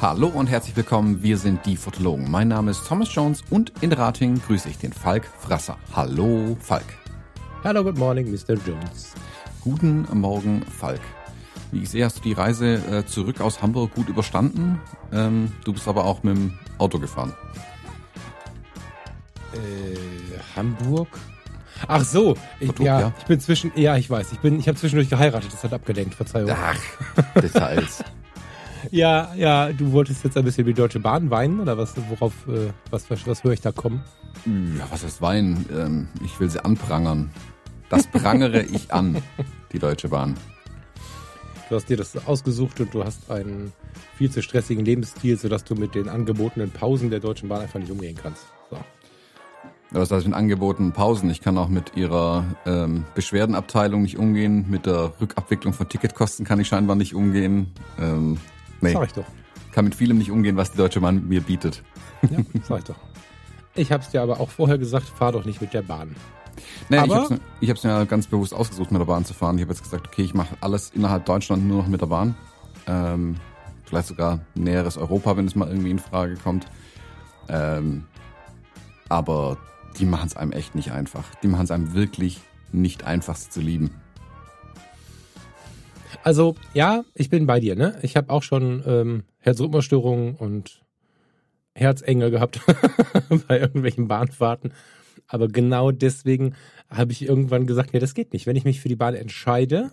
Hallo und herzlich willkommen, wir sind die Fotologen. Mein Name ist Thomas Jones und in Rating grüße ich den Falk Frasser. Hallo Falk. Hallo, good morning, Mr. Jones. Guten Morgen Falk. Wie ich sehe, hast du die Reise äh, zurück aus Hamburg gut überstanden. Ähm, du bist aber auch mit dem Auto gefahren. Äh, Hamburg? Ach so, ich, Vertrug, ja, ja. ich bin zwischen, ja, ich weiß, ich bin, ich habe zwischendurch geheiratet, das hat abgelenkt, Verzeihung. Ach, Details. Ja, ja, du wolltest jetzt ein bisschen wie die Deutsche Bahn weinen oder was, worauf, äh, was, was, was höre ich da kommen? ja, was heißt Wein? Ähm, ich will sie anprangern. Das prangere ich an, die Deutsche Bahn. Du hast dir das ausgesucht und du hast einen viel zu stressigen Lebensstil, sodass du mit den angebotenen Pausen der Deutschen Bahn einfach nicht umgehen kannst. So. Was heißt mit angebotenen Pausen? Ich kann auch mit ihrer ähm, Beschwerdenabteilung nicht umgehen. Mit der Rückabwicklung von Ticketkosten kann ich scheinbar nicht umgehen. Ähm, nee, Sag ich doch. kann mit vielem nicht umgehen, was die Deutsche Bahn mir bietet. Ja, sag ich doch. Ich hab's dir aber auch vorher gesagt, fahr doch nicht mit der Bahn. Ich Aber- hab's, mir- ich hab's mir ganz bewusst ausgesucht, mit der Bahn zu fahren. Ich habe jetzt gesagt, okay, ich mache alles innerhalb Deutschland nur noch mit der Bahn. Ähm, vielleicht sogar näheres Europa, wenn es mal irgendwie in Frage kommt. Ähm, aber die machen es einem echt nicht einfach. Die machen es einem wirklich nicht einfach zu lieben. Also, ja, ich bin bei dir, ne? Ich habe auch schon ähm, Herzrhythmusstörungen und Herzenge gehabt bei irgendwelchen Bahnfahrten. Aber genau deswegen habe ich irgendwann gesagt, nee, das geht nicht. Wenn ich mich für die Bahn entscheide,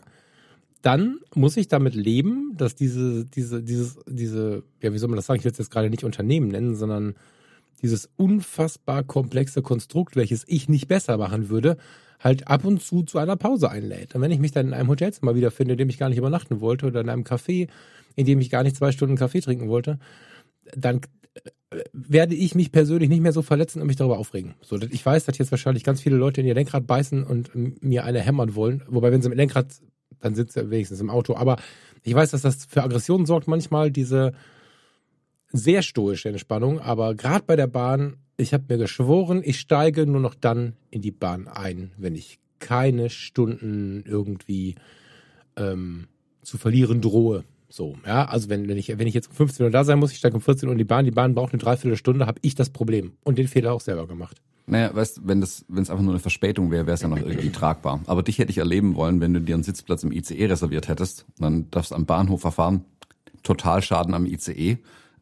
dann muss ich damit leben, dass diese, diese, dieses, diese, ja, wie soll man das sagen? Ich will es jetzt gerade nicht Unternehmen nennen, sondern dieses unfassbar komplexe Konstrukt, welches ich nicht besser machen würde, halt ab und zu zu einer Pause einlädt. Und wenn ich mich dann in einem Hotelzimmer wiederfinde, in dem ich gar nicht übernachten wollte, oder in einem Café, in dem ich gar nicht zwei Stunden Kaffee trinken wollte, dann werde ich mich persönlich nicht mehr so verletzen und mich darüber aufregen. So, ich weiß, dass jetzt wahrscheinlich ganz viele Leute in ihr Lenkrad beißen und mir eine hämmern wollen. Wobei, wenn sie mit Lenkrad, dann sind sie wenigstens im Auto. Aber ich weiß, dass das für Aggressionen sorgt manchmal, diese sehr stoische Entspannung. Aber gerade bei der Bahn, ich habe mir geschworen, ich steige nur noch dann in die Bahn ein, wenn ich keine Stunden irgendwie ähm, zu verlieren drohe. So, ja, also wenn, wenn ich wenn ich jetzt um 15 Uhr da sein muss, ich steige um 14 Uhr in die Bahn, die Bahn braucht eine Dreiviertelstunde, habe ich das Problem und den Fehler auch selber gemacht. Naja, weißt, wenn das, wenn es einfach nur eine Verspätung wäre, wäre es ja noch irgendwie tragbar. Aber dich hätte ich erleben wollen, wenn du dir einen Sitzplatz im ICE reserviert hättest. Dann darfst du am Bahnhof verfahren. Total Schaden am ICE.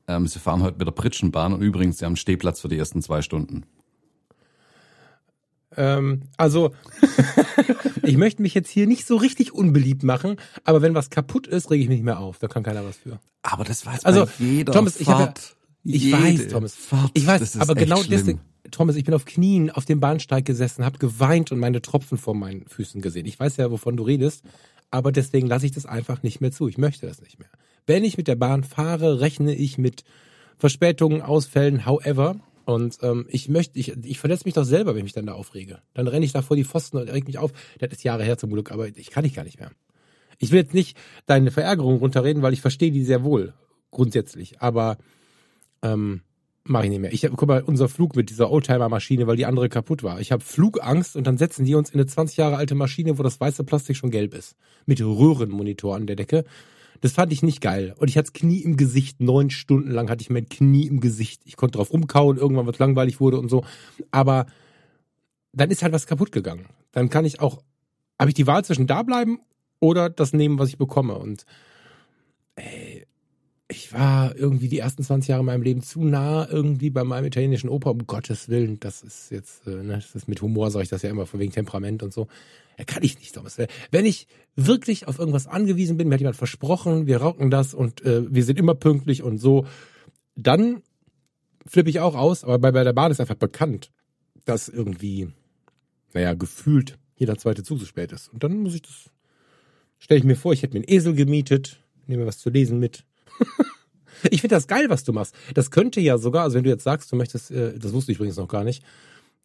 Ähm, sie fahren heute mit der Pritschenbahn und übrigens, sie haben einen Stehplatz für die ersten zwei Stunden. Ähm, also, ich möchte mich jetzt hier nicht so richtig unbeliebt machen, aber wenn was kaputt ist, rege ich mich nicht mehr auf. Da kann keiner was für. Aber das weiß Also, jeder Thomas, ich ja-. Ich weiß, Thomas. Fahrt. Ich weiß, aber genau schlimm. deswegen, Thomas, ich bin auf Knien auf dem Bahnsteig gesessen, habe geweint und meine Tropfen vor meinen Füßen gesehen. Ich weiß ja, wovon du redest, aber deswegen lasse ich das einfach nicht mehr zu. Ich möchte das nicht mehr. Wenn ich mit der Bahn fahre, rechne ich mit Verspätungen, Ausfällen, however. Und ähm, ich möchte, ich, ich verletze mich doch selber, wenn ich mich dann da aufrege. Dann renne ich da vor die Pfosten und reg mich auf. Das ist Jahre her zum Glück, aber ich kann ich gar nicht mehr. Ich will jetzt nicht deine Verärgerung runterreden, weil ich verstehe die sehr wohl, grundsätzlich. Aber ähm, mache ich nicht mehr. Ich hab, guck mal, unser Flug mit dieser Oldtimer-Maschine, weil die andere kaputt war. Ich habe Flugangst und dann setzen die uns in eine 20 Jahre alte Maschine, wo das weiße Plastik schon gelb ist. Mit Röhrenmonitor an der Decke. Das fand ich nicht geil. Und ich hatte das Knie im Gesicht. Neun Stunden lang hatte ich mein Knie im Gesicht. Ich konnte drauf rumkauen, irgendwann was langweilig wurde und so. Aber dann ist halt was kaputt gegangen. Dann kann ich auch, habe ich die Wahl zwischen da bleiben oder das nehmen, was ich bekomme. Und ey, ich war irgendwie die ersten 20 Jahre in meinem Leben zu nah irgendwie bei meinem italienischen Opa, um Gottes Willen. Das ist jetzt, äh, ne, das ist mit Humor, sage ich das ja immer, von wegen Temperament und so. Ja, kann ich nicht, Thomas. Wenn ich wirklich auf irgendwas angewiesen bin, mir hat jemand versprochen, wir rocken das und äh, wir sind immer pünktlich und so, dann flippe ich auch aus, aber bei, bei der Bahn ist einfach bekannt, dass irgendwie, naja, gefühlt jeder zweite Zug so spät ist. Und dann muss ich das, stelle ich mir vor, ich hätte mir einen Esel gemietet, nehme mir was zu lesen mit. Ich finde das geil, was du machst. Das könnte ja sogar, also wenn du jetzt sagst, du möchtest, äh, das wusste ich übrigens noch gar nicht,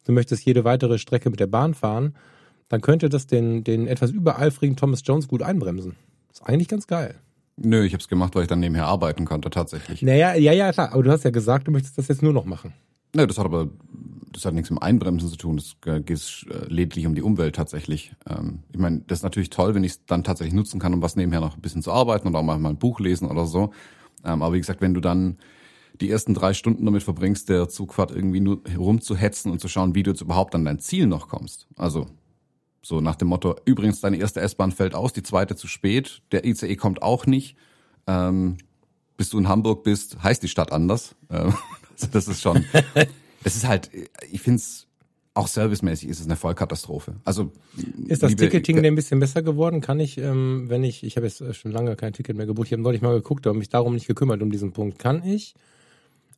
du möchtest jede weitere Strecke mit der Bahn fahren, dann könnte das den, den etwas übereifrigen Thomas Jones gut einbremsen. Ist eigentlich ganz geil. Nö, ich habe es gemacht, weil ich dann nebenher arbeiten konnte, tatsächlich. Naja, ja, ja, klar. Aber du hast ja gesagt, du möchtest das jetzt nur noch machen. Nö, das hat aber das hat nichts mit Einbremsen zu tun. Das geht äh, lediglich um die Umwelt tatsächlich. Ähm, ich meine, das ist natürlich toll, wenn ich es dann tatsächlich nutzen kann, um was nebenher noch ein bisschen zu arbeiten und auch mal ein Buch lesen oder so. Ähm, aber wie gesagt, wenn du dann die ersten drei Stunden damit verbringst, der Zugfahrt irgendwie nur rumzuhetzen und zu schauen, wie du jetzt überhaupt an dein Ziel noch kommst. Also so nach dem Motto, übrigens, deine erste S-Bahn fällt aus, die zweite zu spät, der ICE kommt auch nicht. Ähm, bis du in Hamburg bist, heißt die Stadt anders. Ähm, also das ist schon, das ist halt, ich finde es auch servicemäßig ist es eine Vollkatastrophe. Also ist das liebe, Ticketing denn ein bisschen besser geworden? Kann ich, ähm, wenn ich, ich habe jetzt schon lange kein Ticket mehr gebucht, ich habe neulich mal geguckt, aber mich darum nicht gekümmert um diesen Punkt. Kann ich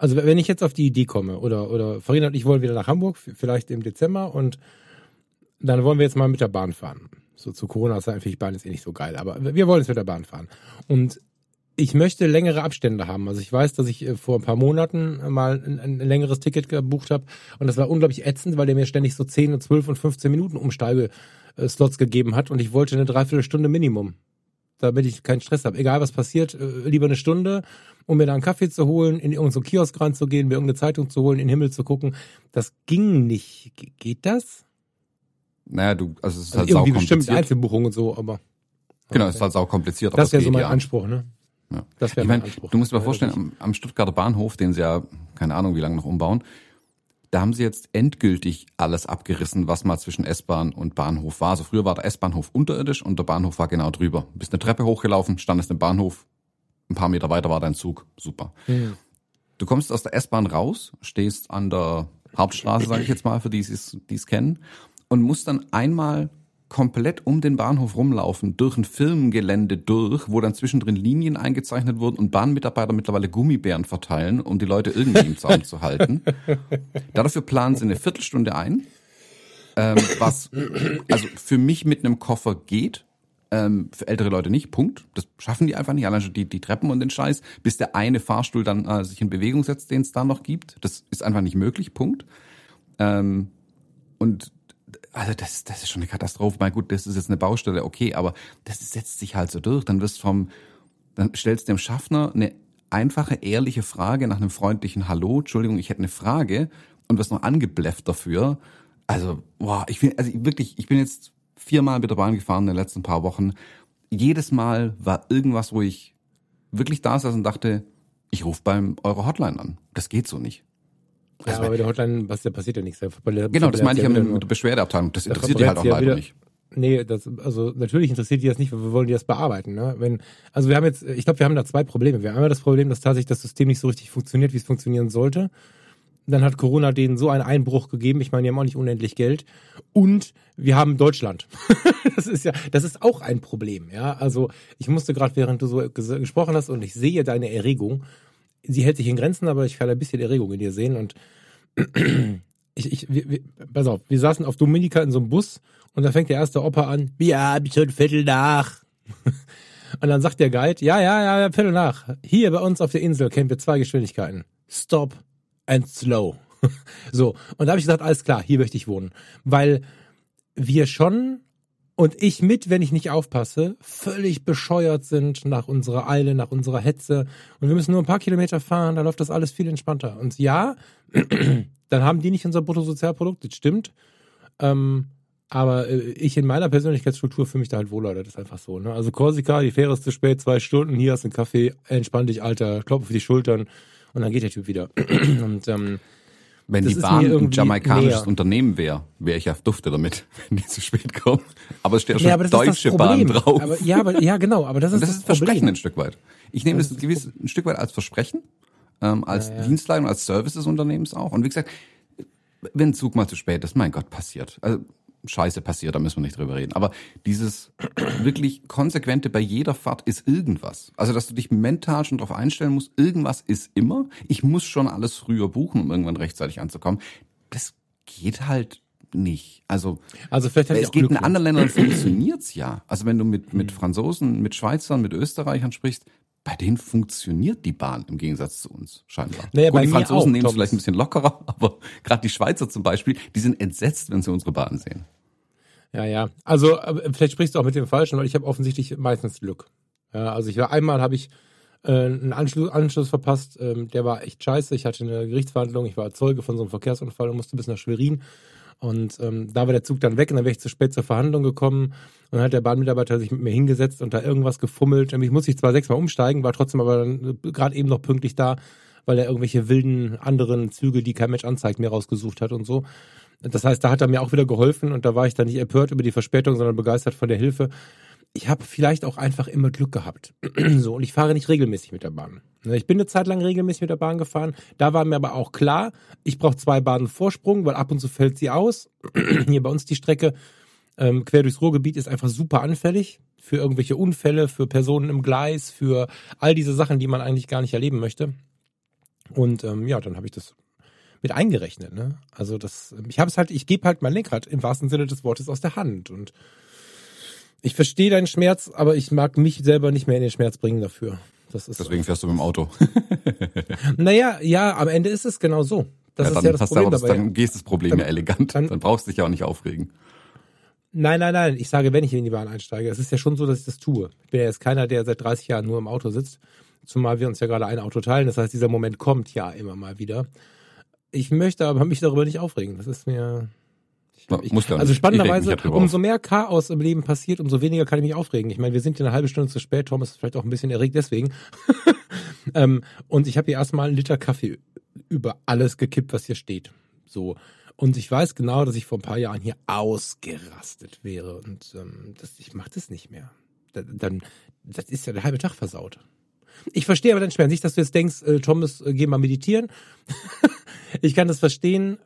also wenn ich jetzt auf die Idee komme oder oder Farina und ich wollen wieder nach Hamburg, vielleicht im Dezember und dann wollen wir jetzt mal mit der Bahn fahren. So zu Corona-Zeiten finde ich Bahn ist eh nicht so geil, aber wir wollen jetzt mit der Bahn fahren. Und ich möchte längere Abstände haben. Also ich weiß, dass ich äh, vor ein paar Monaten mal ein, ein längeres Ticket gebucht habe und das war unglaublich ätzend, weil der mir ständig so 10 und 12 und 15 Minuten Umsteige-Slots gegeben hat und ich wollte eine Dreiviertelstunde Minimum damit ich keinen Stress habe. Egal was passiert, äh, lieber eine Stunde, um mir da einen Kaffee zu holen, in irgendeinen Kiosk reinzugehen, mir irgendeine Zeitung zu holen, in den Himmel zu gucken. Das ging nicht. Geht das? Naja, du, also es ist halt also irgendwie bestimmt Einzelbuchungen und so, aber. Genau, es ist halt auch kompliziert. Das wäre so mein Anspruch, ne? Ja. Das wäre mein Anspruch. Du musst dir mal vorstellen, am, am Stuttgarter Bahnhof, den sie ja, keine Ahnung, wie lange noch umbauen, da haben sie jetzt endgültig alles abgerissen, was mal zwischen S-Bahn und Bahnhof war. Also früher war der S-Bahnhof unterirdisch und der Bahnhof war genau drüber. Bist eine Treppe hochgelaufen, standest im Bahnhof, ein paar Meter weiter war dein Zug. Super. Mhm. Du kommst aus der S-Bahn raus, stehst an der Hauptstraße, sage ich jetzt mal, für die es kennen, und musst dann einmal komplett um den Bahnhof rumlaufen, durch ein Firmengelände durch, wo dann zwischendrin Linien eingezeichnet wurden und Bahnmitarbeiter mittlerweile Gummibären verteilen, um die Leute irgendwie im Zaum zu halten. Dafür planen sie eine Viertelstunde ein, ähm, was also für mich mit einem Koffer geht, ähm, für ältere Leute nicht, Punkt. Das schaffen die einfach nicht, allein schon die, die Treppen und den Scheiß, bis der eine Fahrstuhl dann äh, sich in Bewegung setzt, den es da noch gibt. Das ist einfach nicht möglich, Punkt. Ähm, und also das, das ist schon eine Katastrophe. Mal gut, das ist jetzt eine Baustelle, okay, aber das setzt sich halt so durch. Dann wirst vom, dann stellst du dem Schaffner eine einfache, ehrliche Frage nach einem freundlichen Hallo, Entschuldigung, ich hätte eine Frage und wirst noch angeblefft dafür. Also, boah, ich bin, also wirklich, ich bin jetzt viermal mit der Bahn gefahren in den letzten paar Wochen. Jedes Mal war irgendwas, wo ich wirklich da saß und dachte, ich rufe beim eurer Hotline an. Das geht so nicht. Ja, also, aber bei der Hotline was, da passiert ja nichts. genau, das meine ich ja mit, mit der Beschwerdeabteilung. Das interessiert die halt auch leider wieder, nicht. Nee, das, also natürlich interessiert die das nicht, weil wir wollen die das bearbeiten. Ne? Wenn, also wir haben jetzt, ich glaube, wir haben da zwei Probleme. Wir haben einmal das Problem, dass tatsächlich das System nicht so richtig funktioniert, wie es funktionieren sollte. Dann hat Corona denen so einen Einbruch gegeben. Ich meine, die haben auch nicht unendlich Geld. Und wir haben Deutschland. das ist ja, das ist auch ein Problem. Ja, also ich musste gerade, während du so gesprochen hast und ich sehe deine Erregung, sie hält sich in Grenzen, aber ich kann ein bisschen Erregung in dir sehen und ich, ich, wir, wir, pass auf, wir saßen auf Dominika in so einem Bus und dann fängt der erste Opa an, ja, hab ich schon Viertel nach. und dann sagt der Guide, ja, ja, ja, Viertel nach. Hier bei uns auf der Insel kennen wir zwei Geschwindigkeiten. Stop and slow. so, und da habe ich gesagt, alles klar, hier möchte ich wohnen. Weil wir schon und ich mit, wenn ich nicht aufpasse, völlig bescheuert sind nach unserer Eile, nach unserer Hetze. Und wir müssen nur ein paar Kilometer fahren, da läuft das alles viel entspannter. Und ja, dann haben die nicht unser Bruttosozialprodukt, das stimmt. Ähm, aber äh, ich in meiner Persönlichkeitsstruktur fühle mich da halt wohler, das ist einfach so. Ne? Also Korsika, die Fähre ist zu spät, zwei Stunden, hier hast du einen Kaffee, entspann dich, Alter, klopf auf die Schultern und dann geht der Typ wieder. und ähm, wenn das die Bahn ein jamaikanisches näher. Unternehmen wäre, wäre ich ja dufte damit, wenn die zu spät kommen. Aber es steht ja schon deutsche Bahn drauf. Aber, ja, aber, ja, genau, aber das ist, das, das ist das Versprechen ein Stück weit. Ich nehme das, das gewiss, ein Stück weit als Versprechen, ähm, als ja, ja. Dienstleistung, als Service des Unternehmens auch. Und wie gesagt, wenn ein Zug mal zu spät ist, mein Gott, passiert. Also, Scheiße passiert, da müssen wir nicht drüber reden. Aber dieses wirklich konsequente bei jeder Fahrt ist irgendwas. Also, dass du dich mental schon darauf einstellen musst, irgendwas ist immer. Ich muss schon alles früher buchen, um irgendwann rechtzeitig anzukommen. Das geht halt nicht. Also, also vielleicht es geht in anderen Ländern funktioniert's ja. Also wenn du mit mit Franzosen, mit Schweizern, mit Österreichern sprichst, bei denen funktioniert die Bahn im Gegensatz zu uns scheinbar. Naja, Gut, die Franzosen nehmen es vielleicht ein bisschen lockerer, aber gerade die Schweizer zum Beispiel, die sind entsetzt, wenn sie unsere Bahn sehen. Ja, ja. Also vielleicht sprichst du auch mit dem Falschen, weil ich habe offensichtlich meistens Glück. Ja, also ich war einmal habe ich äh, einen Anschluss, Anschluss verpasst, ähm, der war echt scheiße. Ich hatte eine Gerichtsverhandlung, ich war Zeuge von so einem Verkehrsunfall und musste bis nach Schwerin. Und ähm, da war der Zug dann weg und dann wäre ich zu spät zur Verhandlung gekommen. Und dann hat der Bahnmitarbeiter sich mit mir hingesetzt und da irgendwas gefummelt. Ich musste ich zwar sechsmal umsteigen, war trotzdem aber äh, gerade eben noch pünktlich da, weil er irgendwelche wilden anderen Züge, die kein Mensch anzeigt, mir rausgesucht hat und so. Das heißt, da hat er mir auch wieder geholfen und da war ich dann nicht empört über die Verspätung, sondern begeistert von der Hilfe. Ich habe vielleicht auch einfach immer Glück gehabt. so, und ich fahre nicht regelmäßig mit der Bahn. Ne, ich bin eine Zeit lang regelmäßig mit der Bahn gefahren. Da war mir aber auch klar, ich brauche zwei Bahnen Vorsprung, weil ab und zu fällt sie aus. Hier bei uns die Strecke ähm, quer durchs Ruhrgebiet ist einfach super anfällig für irgendwelche Unfälle, für Personen im Gleis, für all diese Sachen, die man eigentlich gar nicht erleben möchte. Und ähm, ja, dann habe ich das mit eingerechnet. Ne? Also das, ich habe es halt, ich gebe halt mein Lenkrad im wahrsten Sinne des Wortes aus der Hand und ich verstehe deinen Schmerz, aber ich mag mich selber nicht mehr in den Schmerz bringen dafür. Das ist Deswegen fährst du mit dem Auto. naja, ja, am Ende ist es genau so. Das ja, ist ja das Problem das, dabei. Dann gehst das Problem Dann- ja elegant. dann- Dann, brauchst du dich ja auch nicht aufregen. Nein, nein, nein. Ich sage, wenn ich in die Bahn einsteige. Es ist ja schon so, dass ich das tue. Ich bin ja jetzt keiner, der seit 30 Jahren nur im Auto sitzt. Zumal wir uns ja gerade ein Auto teilen. Das heißt, dieser Moment kommt ja immer mal wieder. Ich möchte aber mich darüber nicht aufregen. Das ist mir. Ich, Ja, du auch also spannenderweise, ja umso mehr Chaos im Leben passiert, umso weniger kann ich mich aufregen. Ich meine, wir sind ja eine halbe Stunde zu spät. Thomas ist vielleicht auch ein bisschen erregt deswegen. ähm, und ich habe hier erstmal einen Liter Kaffee über alles gekippt, was hier steht. So. Und ich weiß genau, dass ich vor ein paar Jahren hier ausgerastet wäre. Und ähm, das, ich mache das nicht mehr. Da- Dann, das ist ja der halbe Tag versaut. Ich verstehe aber deinen Schmerz. Nicht, dass du jetzt denkst, äh, Thomas, äh, geh mal meditieren. ich kann das verstehen.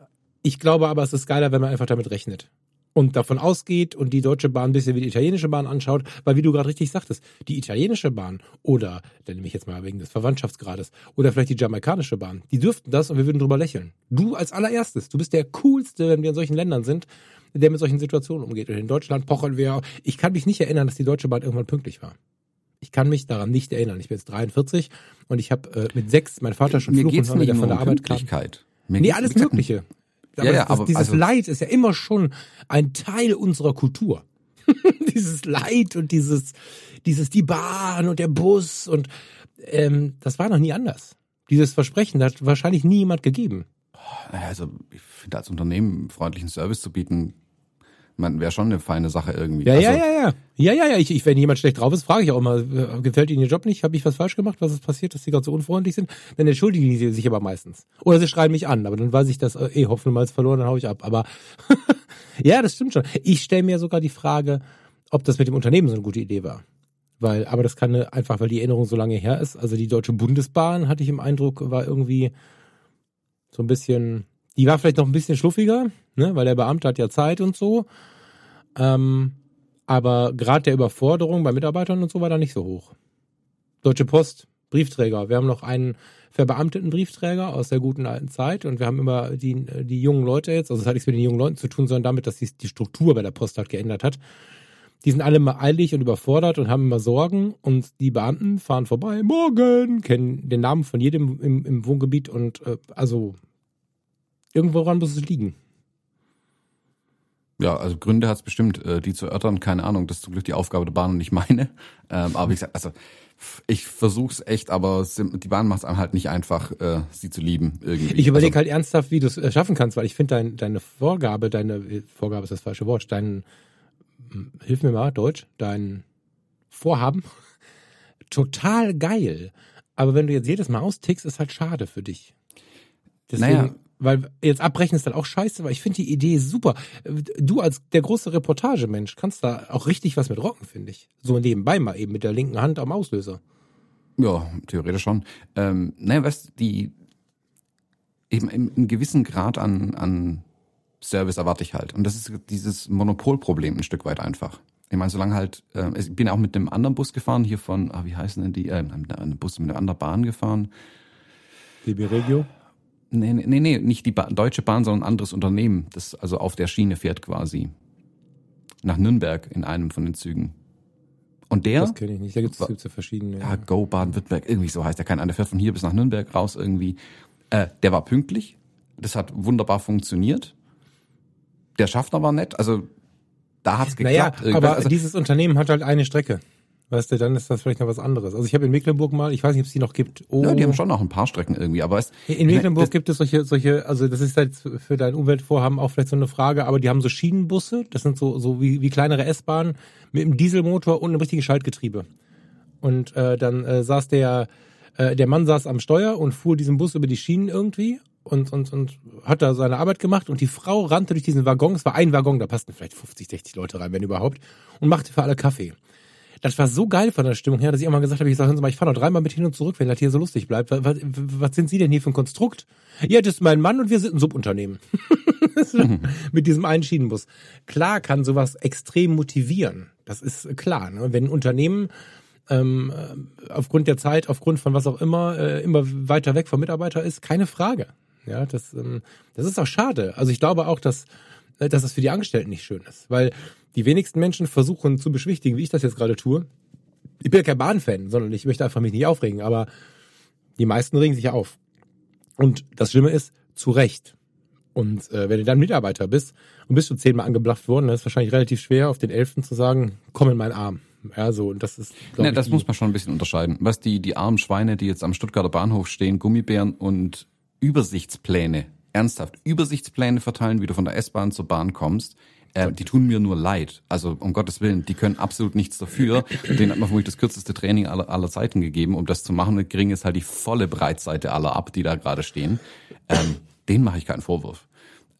Ich glaube aber, es ist geiler, wenn man einfach damit rechnet. Und davon ausgeht und die Deutsche Bahn ein bisschen wie die italienische Bahn anschaut, weil wie du gerade richtig sagtest, die italienische Bahn oder, dann nehme ich jetzt mal wegen des Verwandtschaftsgrades, oder vielleicht die jamaikanische Bahn, die dürften das und wir würden drüber lächeln. Du als allererstes, du bist der coolste, wenn wir in solchen Ländern sind, der mit solchen Situationen umgeht. Und in Deutschland pochen wir, ich kann mich nicht erinnern, dass die Deutsche Bahn irgendwann pünktlich war. Ich kann mich daran nicht erinnern. Ich bin jetzt 43 und ich habe äh, mit sechs, mein Vater schon Mir Fluch geht's nicht nur von um der Arbeit kam. Pünktlichkeit. Mir Nee, alles Mögliche. Aber, Ja, ja, das, aber dieses also- Leid ist ja immer schon ein Teil unserer Kultur. dieses Leid und dieses, dieses die Bahn und der Bus und ähm, das war noch nie anders. Dieses Versprechen hat wahrscheinlich nie jemand gegeben. Naja, Also ich finde als Unternehmen freundlichen Service zu bieten, man wäre schon eine feine Sache irgendwie. Ja, also, ja, ja, ja. Ja, ja, ja. Ich, ich, wenn jemand schlecht drauf ist, frage ich auch mal, äh, gefällt Ihnen Ihr Job nicht? Habe ich was falsch gemacht? Was ist passiert, dass Sie gerade so unfreundlich sind? Dann entschuldigen sie sich aber meistens. Oder sie schreien mich an, aber dann weiß ich, dass, äh, eh, ist verloren, dann hau ich ab. Aber ja, das stimmt schon. Ich stelle mir sogar die Frage, ob das mit dem Unternehmen so eine gute Idee war. Weil, aber das kann eine, einfach, weil die Erinnerung so lange her ist. Also die Deutsche Bundesbahn, hatte ich im Eindruck, war irgendwie so ein bisschen, die war vielleicht noch ein bisschen schluffiger, ne, weil der Beamte hat ja Zeit und so. Ähm, aber Grad der Überforderung bei Mitarbeitern und so war da nicht so hoch. Deutsche Post, Briefträger. Wir haben noch einen verbeamteten Briefträger aus der guten alten Zeit und wir haben immer die, die jungen Leute jetzt, also das hat nichts mit den jungen Leuten zu tun, sondern damit, dass sich die Struktur bei der Post halt geändert hat. Die sind alle immer eilig und überfordert und haben immer Sorgen und die Beamten fahren vorbei, morgen, kennen den Namen von jedem im, im Wohngebiet und äh, also irgendworan muss es liegen. Ja, also Gründe hat es bestimmt, äh, die zu erörtern, keine Ahnung, das ist zum Glück die Aufgabe der Bahn und nicht meine. Ähm, aber wie gesagt, also ich versuch's echt, aber die Bahn macht es einem halt nicht einfach, äh, sie zu lieben irgendwie. Ich überlege also, halt ernsthaft, wie du es äh, schaffen kannst, weil ich finde dein, deine Vorgabe, deine äh, Vorgabe ist das falsche Wort, dein hm, hilf mir mal Deutsch, dein Vorhaben total geil. Aber wenn du jetzt jedes Mal austickst, ist halt schade für dich. Deswegen, Naja. Weil jetzt abbrechen ist dann auch scheiße, weil ich finde die Idee super. Du als der große Reportagemensch kannst da auch richtig was mit rocken, finde ich. So nebenbei mal eben mit der linken Hand am Auslöser. Ja, theoretisch schon. Ähm, naja, weißt du, die eben im- einen gewissen Grad an, an Service erwarte ich halt. Und das ist dieses Monopolproblem ein Stück weit einfach. Ich meine, solange halt, äh, ich bin auch mit einem anderen Bus gefahren, hier von, ah, wie heißen denn die, äh, mit einem Bus mit einer anderen Bahn gefahren. DB Regio? Nee, nee, nee, nicht die ba Deutsche Bahn, sondern ein anderes Unternehmen, das also auf der Schiene fährt quasi. Nach Nürnberg in einem von den Zügen. Und der, Das kenne ich nicht. Da gibt es ja verschiedene. ja, Go Baden-Württemberg, irgendwie so heißt der, kein einer fährt von hier bis nach Nürnberg raus irgendwie. Äh, der war pünktlich, das hat wunderbar funktioniert. Der Schaffner war nett, also da hat's Naja, geklappt. aber also, dieses Unternehmen hat halt eine Strecke. Weißt du, dann ist das vielleicht noch was anderes. Also ich habe in Mecklenburg mal, ich weiß nicht, ob es die noch gibt. Oh. Ja, die haben schon noch ein paar Strecken irgendwie, aber es, in Mecklenburg gibt es solche, solche, also das ist halt für dein Umweltvorhaben auch vielleicht so eine Frage, aber die haben so Schienenbusse, das sind so so wie, wie kleinere S-Bahnen mit einem Dieselmotor und einem richtigen Schaltgetriebe. Und äh, dann äh, saß der äh, der Mann saß am Steuer und fuhr diesen Bus über die Schienen irgendwie und, und, und hat da seine Arbeit gemacht und die Frau rannte durch diesen Waggon, es war ein Waggon, da passten vielleicht 50, 60 Leute rein, wenn überhaupt, und machte für alle Kaffee das war so geil von der Stimmung her, dass ich immer gesagt habe, ich sage, hören Sie mal, ich fahre noch dreimal mit hin und zurück, wenn das hier so lustig bleibt. Was, was, was sind Sie denn hier für ein Konstrukt? Ja, das ist mein Mann und wir sind ein Subunternehmen. mit diesem einen Schienenbus. Klar kann sowas extrem motivieren. Das ist klar. Ne? Wenn ein Unternehmen ähm, aufgrund der Zeit, aufgrund von was auch immer, äh, immer weiter weg vom Mitarbeiter ist, keine Frage. Ja, das, ähm, das ist auch schade. Also ich glaube auch, dass, dass das für die Angestellten nicht schön ist, weil die wenigsten Menschen versuchen zu beschwichtigen, wie ich das jetzt gerade tue. Ich bin ja kein Bahnfan, sondern ich möchte einfach mich nicht aufregen, aber die meisten regen sich ja auf. Und das Schlimme ist, zu Recht. Und äh, wenn du dann Mitarbeiter bist und bist du zehnmal angeblafft worden, dann ist es wahrscheinlich relativ schwer, auf den Elften zu sagen, komm in meinen Arm. Ja, so, und das ist. Ne, das muss man schon ein bisschen unterscheiden. Was die, die armen Schweine, die jetzt am Stuttgarter Bahnhof stehen, Gummibären und Übersichtspläne, ernsthaft Übersichtspläne verteilen, wie du von der S-Bahn zur Bahn kommst, äh, die tun mir nur leid. Also um Gottes Willen, die können absolut nichts dafür. Den hat man vermutlich das kürzeste Training aller, aller Zeiten gegeben, um das zu machen. Und kriegen jetzt halt die volle Breitseite aller ab, die da gerade stehen. Ähm, den mache ich keinen Vorwurf.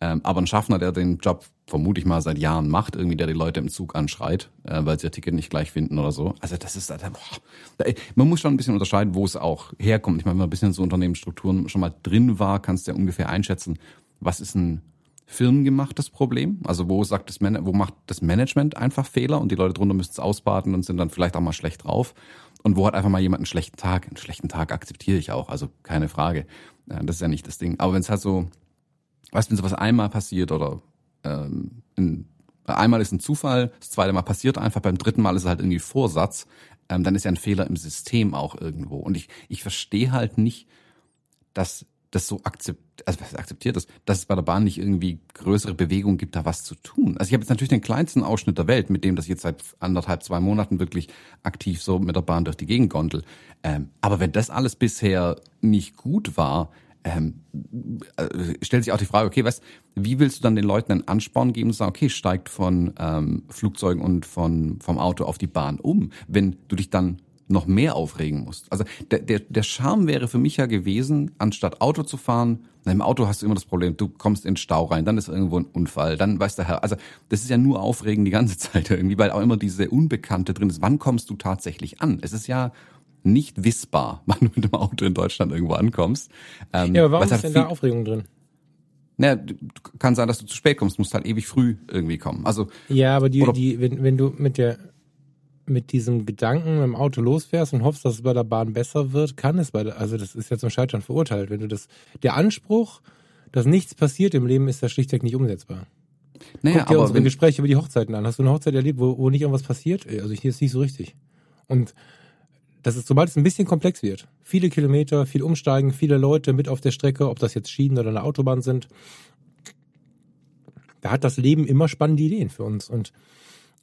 Ähm, aber ein Schaffner, der den Job vermute ich mal seit Jahren macht, irgendwie der die Leute im Zug anschreit, äh, weil sie ihr Ticket nicht gleich finden oder so. Also das ist, boah, da, man muss schon ein bisschen unterscheiden, wo es auch herkommt. Ich meine, wenn man ein bisschen in so Unternehmensstrukturen schon mal drin war, kannst du ja ungefähr einschätzen, was ist ein firmengemachtes Problem? Also wo sagt das Man wo macht das Management einfach Fehler und die Leute drunter müssen es ausbaden und sind dann vielleicht auch mal schlecht drauf? Und wo hat einfach mal jemand einen schlechten Tag? Einen schlechten Tag akzeptiere ich auch, also keine Frage. Das ist ja nicht das Ding. Aber wenn es halt so, weißt du, wenn sowas einmal passiert oder ähm, in, einmal ist ein Zufall, das zweite Mal passiert einfach, beim dritten Mal ist es halt irgendwie Vorsatz, ähm, dann ist ja ein Fehler im System auch irgendwo. Und ich, ich verstehe halt nicht, dass das so akzept, also akzeptiert ist, dass es bei der Bahn nicht irgendwie größere Bewegung gibt, da was zu tun. Also ich habe jetzt natürlich den kleinsten Ausschnitt der Welt, mit dem das jetzt seit anderthalb, zwei Monaten wirklich aktiv so mit der Bahn durch die Gegend gondel. Ähm, aber wenn das alles bisher nicht gut war, ähm, äh, stellt sich auch die Frage, okay, was, wie willst du dann den Leuten einen Ansporn geben und sagen, okay, steigt von ähm, Flugzeugen und von, vom Auto auf die Bahn um, wenn du dich dann noch mehr aufregen musst. Also der, der, der Charme wäre für mich ja gewesen, anstatt Auto zu fahren, na, im Auto hast du immer das Problem, du kommst in den Stau rein, dann ist irgendwo ein Unfall, dann weiß der Herr, also das ist ja nur Aufregen die ganze Zeit irgendwie, weil auch immer diese Unbekannte drin ist. Wann kommst du tatsächlich an? Es ist ja nicht wissbar, wann du mit dem Auto in Deutschland irgendwo ankommst. Ähm, ja, aber warum ist denn da Aufregung drin? Naja, kann sein, dass du zu spät kommst, musst halt ewig früh irgendwie kommen. Also ja, aber die, die, wenn, wenn du mit der mit diesem Gedanken im Auto losfährst und hoffst, dass es bei der Bahn besser wird, kann es bei der, also das ist ja zum Scheitern verurteilt. Wenn du das, der Anspruch, dass nichts passiert im Leben, ist ja schlichtweg nicht umsetzbar. Naja, Guck dir aber unsere wenn, Gespräche über die Hochzeiten an. Hast du eine Hochzeit erlebt, wo, wo nicht irgendwas passiert? Also hier ist nicht so richtig. Und das ist, sobald es ein bisschen komplex wird, viele Kilometer, viel Umsteigen, viele Leute mit auf der Strecke, ob das jetzt Schienen oder eine Autobahn sind, da hat das Leben immer spannende Ideen für uns. Und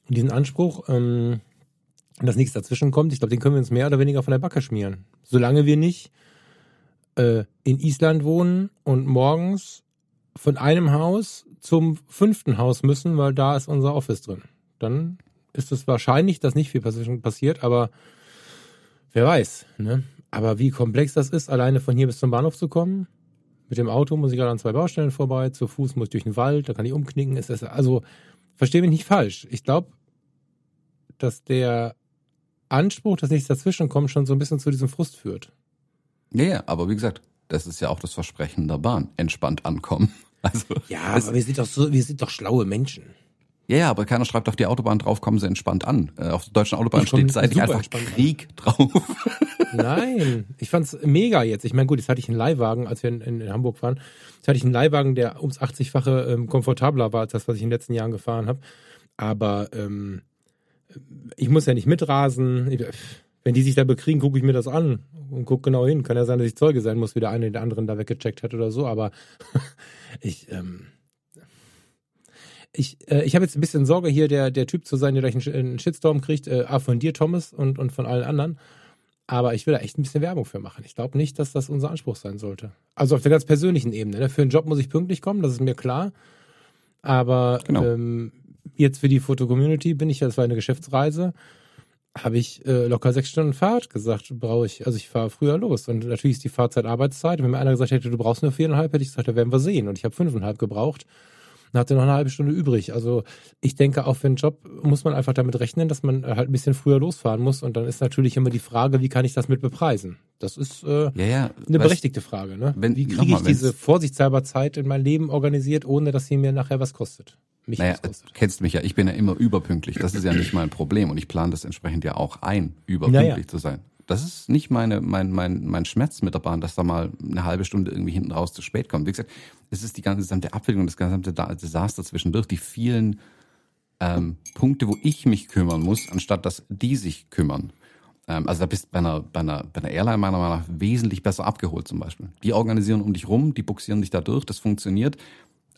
diesen Anspruch, ähm, dass nichts dazwischen kommt, ich glaube, den können wir uns mehr oder weniger von der Backe schmieren. Solange wir nicht äh, in Island wohnen und morgens von einem Haus zum fünften Haus müssen, weil da ist unser Office drin. Dann ist es wahrscheinlich, dass nicht viel passiert, aber wer weiß. Ne? Aber wie komplex das ist, alleine von hier bis zum Bahnhof zu kommen, mit dem Auto muss ich gerade an zwei Baustellen vorbei, zu Fuß muss ich durch den Wald, da kann ich umknicken. Ist das, also, verstehe mich nicht falsch. Ich glaube, dass der Anspruch, dass nichts dazwischen kommt, schon so ein bisschen zu diesem Frust führt. Ja, ja, aber wie gesagt, das ist ja auch das Versprechen der Bahn. Entspannt ankommen. Also, ja, aber wir sind doch so, wir sind doch schlaue Menschen. Ja, ja, aber keiner schreibt auf die Autobahn drauf, kommen Sie entspannt an. Äh, auf der deutschen Autobahn steht seitlich einfach Krieg an. drauf. Nein, ich fand's mega jetzt. Ich meine, gut, jetzt hatte ich einen Leihwagen, als wir in, in, in Hamburg waren. Jetzt hatte ich einen Leihwagen, der ums 80-fache ähm, komfortabler war als das, was ich in den letzten Jahren gefahren habe. Aber ähm, ich muss ja nicht mitrasen. Wenn die sich da bekriegen, gucke ich mir das an und gucke genau hin. Kann ja sein, dass ich Zeuge sein muss, wie der eine den anderen da weggecheckt hat oder so. Aber ich, ähm, ich, äh, ich habe jetzt ein bisschen Sorge, hier der, der Typ zu sein, der gleich einen, einen Shitstorm kriegt, äh, von dir, Thomas, und, und von allen anderen. Aber ich will da echt ein bisschen Werbung für machen. Ich glaube nicht, dass das unser Anspruch sein sollte. Also auf der ganz persönlichen Ebene. Ne? Für einen Job muss ich pünktlich kommen, das ist mir klar. Aber Genau. ähm, jetzt für die Foto-Community bin ich ja, das war eine Geschäftsreise, habe ich äh, locker sechs Stunden Fahrt gesagt, brauche ich. Also ich fahre früher los. Und natürlich ist die Fahrzeit Arbeitszeit. Wenn mir einer gesagt hätte, du brauchst nur viereinhalb, hätte ich gesagt, da werden wir sehen. Und ich habe fünfeinhalb gebraucht und hatte noch eine halbe Stunde übrig. Also ich denke, auch für einen Job muss man einfach damit rechnen, dass man halt ein bisschen früher losfahren muss. Und dann ist natürlich immer die Frage, wie kann ich das mit bepreisen? Das ist äh, Ja, ja. eine weißt- berechtigte Frage. Ne? wenn- wie kriege ich diese wenn's- vorsichtshalber Zeit in mein Leben organisiert, ohne dass sie mir nachher was kostet? Mich Naja, was kennst mich ja, ich bin ja immer überpünktlich. Das ist ja nicht mein Problem und ich plane das entsprechend ja auch ein, überpünktlich Naja. zu sein. Das ist nicht meine, mein, mein, mein Schmerz mit der Bahn, dass da mal eine halbe Stunde irgendwie hinten raus zu spät kommt. Wie gesagt, es ist die ganze gesamte Abwägung, das gesamte Desaster zwischendurch, die vielen ähm, Punkte, wo ich mich kümmern muss, anstatt dass die sich kümmern. Ähm, also da bist bei einer, bei, einer, bei einer Airline meiner Meinung nach wesentlich besser abgeholt zum Beispiel. Die organisieren um dich rum, die buxieren dich da durch, das funktioniert.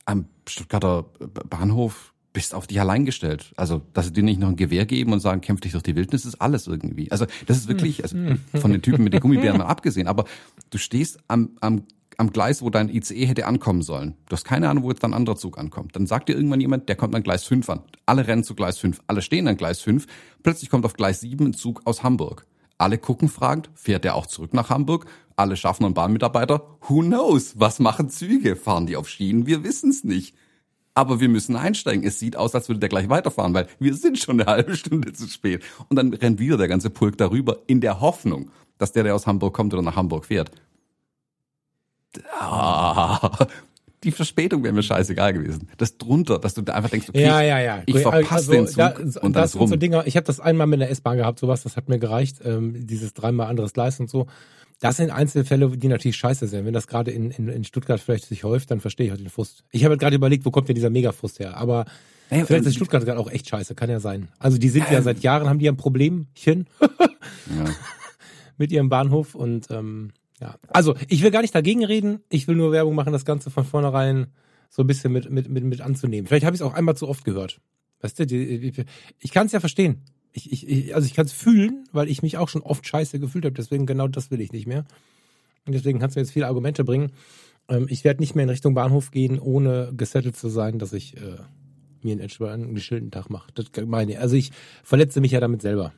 Am Stuttgarter Bahnhof bist auf dich allein gestellt. Also, dass sie dir nicht noch ein Gewehr geben und sagen, kämpf dich durch die Wildnis, ist alles irgendwie. Also, das ist wirklich, also von den Typen mit den Gummibären mal abgesehen, aber du stehst am, am, am Gleis, wo dein ICE hätte ankommen sollen. Du hast keine Ahnung, wo jetzt dein anderer Zug ankommt. Dann sagt dir irgendwann jemand, der kommt an Gleis 5 an. Alle rennen zu Gleis 5, alle stehen an Gleis 5. Plötzlich kommt auf Gleis 7 ein Zug aus Hamburg. Alle gucken fragend, fährt der auch zurück nach Hamburg? Alle Schaffner und Bahnmitarbeiter, who knows? Was machen Züge? Fahren die auf Schienen? Wir wissen's nicht. Aber wir müssen einsteigen. Es sieht aus, als würde der gleich weiterfahren, weil wir sind schon eine halbe Stunde zu spät. Und dann rennt wieder der ganze Pulk darüber in der Hoffnung, dass der, der aus Hamburg kommt oder nach Hamburg fährt. Ah, die Verspätung wäre mir scheißegal gewesen. Das drunter, dass du da einfach denkst, okay, ja, ja, ja. ich verpasse den Zug da, und da dann sind so rum. Dinger, ich habe das einmal mit der S-Bahn gehabt, sowas, das hat mir gereicht, ähm, dieses dreimal anderes Gleis und so. Das sind Einzelfälle, die natürlich scheiße sind. Wenn das gerade in, in, in Stuttgart vielleicht sich häuft, dann verstehe ich auch den Frust. Ich habe halt gerade überlegt, wo kommt denn dieser Megafrust her? Aber Ey, vielleicht äh, ist Stuttgart gerade auch echt scheiße, kann ja sein. Also die sind ja seit Jahren, haben die ein Problemchen Ja. mit ihrem Bahnhof und ähm, ja. Also ich will gar nicht dagegen reden, ich will nur Werbung machen, das Ganze von vornherein so ein bisschen mit, mit, mit, mit anzunehmen. Vielleicht habe ich es auch einmal zu oft gehört. Weißt du, die, die, ich kann es ja verstehen. Ich, ich, also ich kann es fühlen, weil ich mich auch schon oft scheiße gefühlt habe. Deswegen genau das will ich nicht mehr. Und deswegen kannst du jetzt viele Argumente bringen. Ähm, ich werde nicht mehr in Richtung Bahnhof gehen, ohne gesettelt zu sein, dass ich äh, mir einen entspannten, Tag mache. Das meine ich. Also ich verletze mich ja damit selber.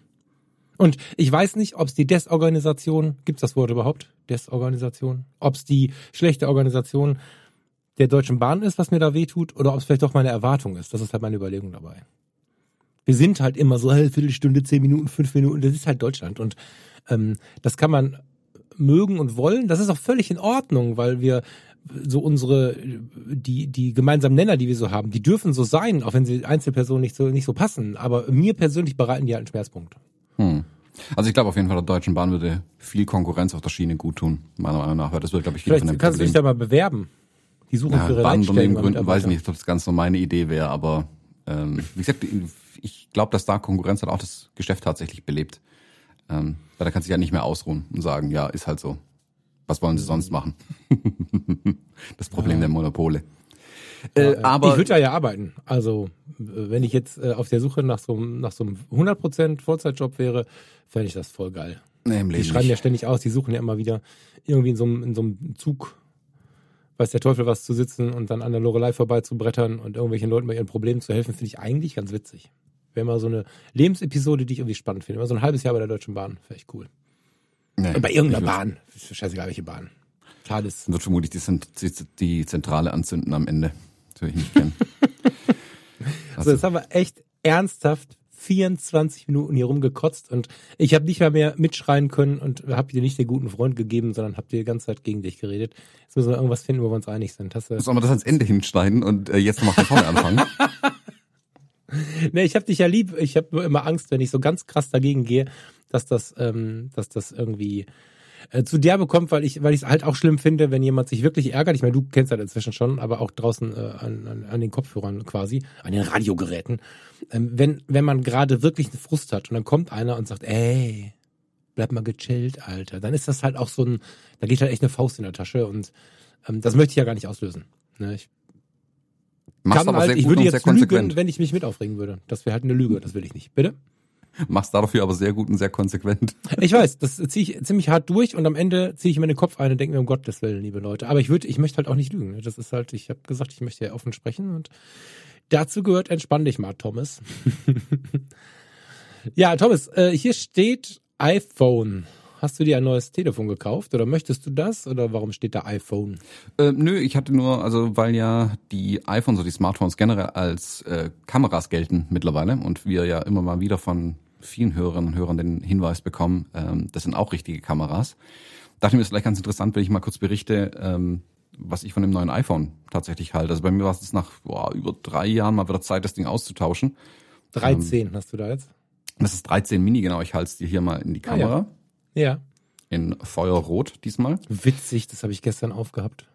Und ich weiß nicht, ob es die Desorganisation, gibt's das Wort überhaupt? Desorganisation? Ob es die schlechte Organisation der Deutschen Bahn ist, was mir da wehtut, oder ob es vielleicht doch meine Erwartung ist. Das ist halt meine Überlegung dabei. Wir sind halt immer so, hey, Viertelstunde, zehn Minuten, fünf Minuten, das ist halt Deutschland. Und ähm, das kann man mögen und wollen. Das ist auch völlig in Ordnung, weil wir so unsere, die, die gemeinsamen Nenner, die wir so haben, die dürfen so sein, auch wenn sie Einzelpersonen nicht so, nicht so passen. Aber mir persönlich bereiten die halt einen Schmerzpunkt. Hm. Also ich glaube auf jeden Fall, der Deutschen Bahn würde viel Konkurrenz auf der Schiene gut tun, meiner Meinung nach, weil das wird, glaube ich, viel Vielleicht von dem kannst du dich Problem. da mal bewerben. Die suchen Ja, für ihre Leitstellen gründen, weiß ich nicht, ob das ganz so meine Idee wäre, aber ähm, wie gesagt, ich glaube, dass da Konkurrenz hat auch das Geschäft tatsächlich belebt. Ähm, weil da kannst du dich ja nicht mehr ausruhen und sagen, ja, ist halt so. Was wollen sie sonst machen? das Problem der Monopole. Äh, aber ich würde da ja arbeiten. Also äh, wenn ich jetzt äh, auf der Suche nach so, einem- nach so einem 100% Vollzeitjob wäre, fände ich das voll geil. im Die schreiben ja ständig aus, die suchen ja immer wieder irgendwie in so einem, in so einem Zug, weiß der Teufel was zu sitzen und dann an der Lorelei vorbeizubrettern und irgendwelchen Leuten bei ihren Problemen zu helfen, finde ich eigentlich ganz witzig. Wäre mal so eine Lebensepisode, die ich irgendwie spannend finde. Immer so ein halbes Jahr bei der Deutschen Bahn, wäre echt cool. Nee, bei irgendeiner Bahn. Scheißegal, welche Bahn. Thales. Wird vermutlich die, die, Zentrale anzünden am Ende. Das will ich nicht kennen. So, jetzt haben wir echt ernsthaft 24 Minuten hier rumgekotzt und ich habe nicht mal mehr mitschreien können und habe dir nicht den guten Freund gegeben, sondern habe dir die ganze Zeit gegen dich geredet. Jetzt müssen wir irgendwas finden, wo wir uns einig sind. Hast du, Sollen wir das ans Ende hinschneiden und äh, jetzt nochmal von vorne anfangen? nee, ich habe dich ja lieb. Ich habe nur immer Angst, wenn ich so ganz krass dagegen gehe, dass das, ähm, dass das irgendwie äh, zu derbe kommt, weil ich, weil ich halt auch schlimm finde, wenn jemand sich wirklich ärgert. Ich meine, du kennst das inzwischen schon, aber auch draußen äh, an, an, an den Kopfhörern quasi, an den Radiogeräten. Ähm, wenn, wenn man gerade wirklich einen Frust hat und dann kommt einer und sagt, ey, bleib mal gechillt, Alter, dann ist das halt auch so ein, da geht halt echt eine Faust in der Tasche und ähm, das möchte ich ja gar nicht auslösen. Ne? Ich, Machst kann aber halt, sehr ich gut würde und jetzt sehr konsequent. lügen, wenn ich mich mit aufregen würde. Das wäre halt eine Lüge, das will ich nicht. Bitte? Machst dafür aber sehr gut und sehr konsequent. Ich weiß, das ziehe ich ziemlich hart durch und am Ende ziehe ich mir den Kopf ein und denke mir, um Gottes Willen, liebe Leute. Aber ich würde, ich möchte halt auch nicht lügen. Das ist halt, ich habe gesagt, ich möchte ja offen sprechen und dazu gehört, entspann dich mal, Thomas. ja, Thomas, äh, hier steht iPhone. Hast du dir ein neues Telefon gekauft oder möchtest du das oder warum steht da iPhone? Äh, nö, ich hatte nur, also weil ja die iPhones oder die Smartphones generell als äh, Kameras gelten mittlerweile und wir ja immer mal wieder von vielen Hörerinnen und Hörern den Hinweis bekommen, ähm, das sind auch richtige Kameras. Dachte mir, das ist vielleicht ganz interessant, wenn ich mal kurz berichte, ähm, was ich von dem neuen iPhone tatsächlich halte. Also bei mir war es jetzt nach boah, über drei Jahren mal wieder Zeit, das Ding auszutauschen. 13 hast du da jetzt? Das ist 13 Mini, genau. Ich halte es dir hier mal in die Ah, ja. Ja. In Feuerrot diesmal. Witzig, das habe ich gestern aufgehabt.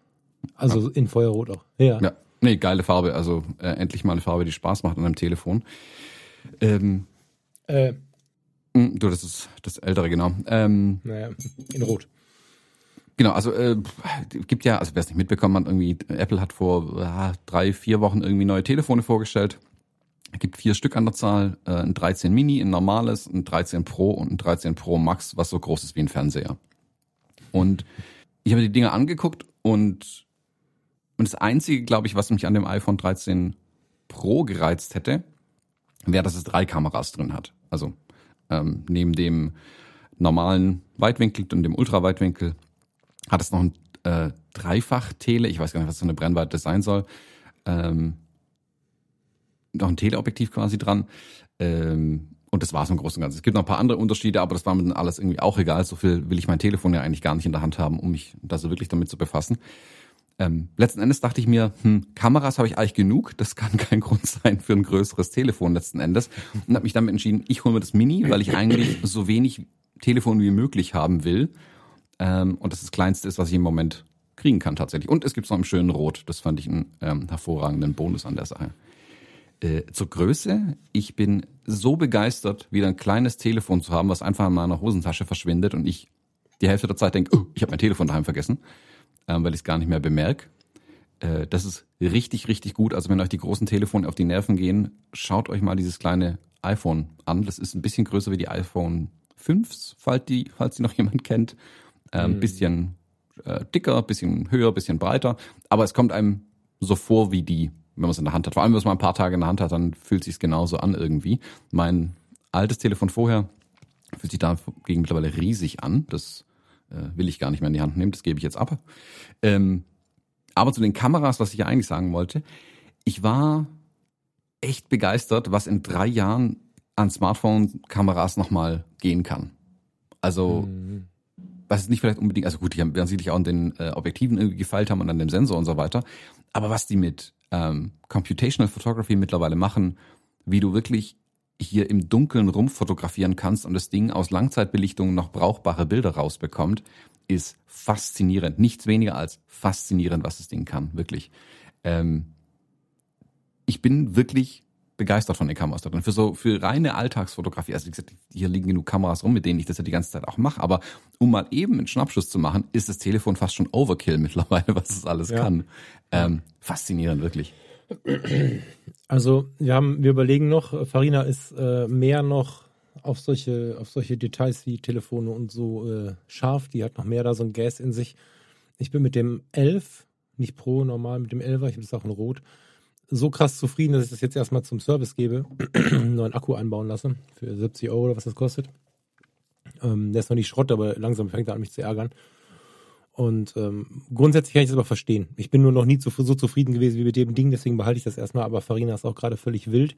Also in Feuerrot auch. Ja. Ja, nee, geile Farbe. Also äh, endlich mal eine Farbe, die Spaß macht an einem Telefon. Ähm, Äh, mh, du, das ist das ältere, genau. Ähm, naja, in Rot. genau, also äh, gibt ja, also wer es nicht mitbekommen hat, irgendwie Apple hat vor äh, drei, vier Wochen irgendwie neue Telefone vorgestellt. Gibt vier Stück an der Zahl, äh, ein 13 Mini, ein normales, ein 13 Pro und ein 13 Pro Max, was so groß ist wie ein Fernseher. Und ich habe die Dinge angeguckt und, und das Einzige, glaube ich, was mich an dem iPhone 13 Pro gereizt hätte, wäre, dass es drei Kameras drin hat. Also ähm, neben dem normalen Weitwinkel und dem Ultraweitwinkel hat es noch ein äh, Dreifach-Tele, ich weiß gar nicht, was so eine Brennweite sein soll, ähm, noch ein Teleobjektiv quasi dran. Ähm, und das war so im Großen und Ganzen. Es gibt noch ein paar andere Unterschiede, aber das war mir dann alles irgendwie auch egal. So viel will ich mein Telefon ja eigentlich gar nicht in der Hand haben, um mich da so wirklich damit zu befassen. Ähm, letzten Endes dachte ich mir, hm, Kameras habe ich eigentlich genug. Das kann kein Grund sein für ein größeres Telefon letzten Endes. Und habe mich damit entschieden, ich hole mir das Mini, weil ich eigentlich so wenig Telefon wie möglich haben will. Ähm, und das das kleinste ist, was ich im Moment kriegen kann tatsächlich. Und es gibt noch im schönen Rot. Das fand ich einen ähm, hervorragenden Bonus an der Sache. Äh, zur Größe. Ich bin so begeistert, wieder ein kleines Telefon zu haben, was einfach in meiner Hosentasche verschwindet und ich die Hälfte der Zeit denke, oh, ich habe mein Telefon daheim vergessen, ähm, weil ich es gar nicht mehr bemerke. Äh, das ist richtig, richtig gut. Also wenn euch die großen Telefone auf die Nerven gehen, schaut euch mal dieses kleine iPhone an. Das ist ein bisschen größer wie die iPhone 5s, falls die, falls die noch jemand kennt. Ein ähm, bisschen äh, dicker, bisschen höher, bisschen breiter. Aber es kommt einem so vor wie die, wenn man es in der Hand hat. Vor allem, wenn man es mal ein paar Tage in der Hand hat, dann fühlt sich genauso an irgendwie. Mein altes Telefon vorher fühlt sich dagegen mittlerweile riesig an. Das äh, will ich gar nicht mehr in die Hand nehmen. Das gebe ich jetzt ab. Ähm, aber zu den Kameras, was ich ja eigentlich sagen wollte. Ich war echt begeistert, was in drei Jahren an Smartphone-Kameras nochmal gehen kann. Also, Mhm. was es nicht vielleicht unbedingt, also gut, die haben, werden sicherlich auch an den äh, Objektiven irgendwie gefeilt haben und an dem Sensor und so weiter. Aber was die mit ähm, Computational Photography mittlerweile machen, wie du wirklich hier im Dunkeln rumfotografieren kannst und das Ding aus Langzeitbelichtung noch brauchbare Bilder rausbekommt, ist faszinierend. Nichts weniger als faszinierend, was das Ding kann, wirklich. Ähm, ich bin wirklich begeistert von den Kameras da drin. Für so, für reine Alltagsfotografie, also wie gesagt, hier liegen genug Kameras rum, mit denen ich das ja die ganze Zeit auch mache, aber um mal eben einen Schnappschuss zu machen, ist das Telefon fast schon Overkill mittlerweile, was es alles Ja. kann. Ähm, faszinierend, wirklich. Also wir haben, wir überlegen noch, Farina ist äh, mehr noch auf solche, auf solche Details wie Telefone und so äh, scharf. Die hat noch mehr da so ein Gas in sich. Ich bin mit dem 11, nicht Pro, normal mit dem 11er, ich habe das auch in Rot, so krass zufrieden, dass ich das jetzt erstmal zum Service gebe, einen neuen Akku einbauen lasse für 70 Euro oder was das kostet. Ähm, der ist noch nicht Schrott, aber langsam fängt er an mich zu ärgern. Und ähm, grundsätzlich kann ich das aber verstehen. Ich bin nur noch nie zu, so zufrieden gewesen wie mit dem Ding, deswegen behalte ich das erstmal. Aber Farina ist auch gerade völlig wild.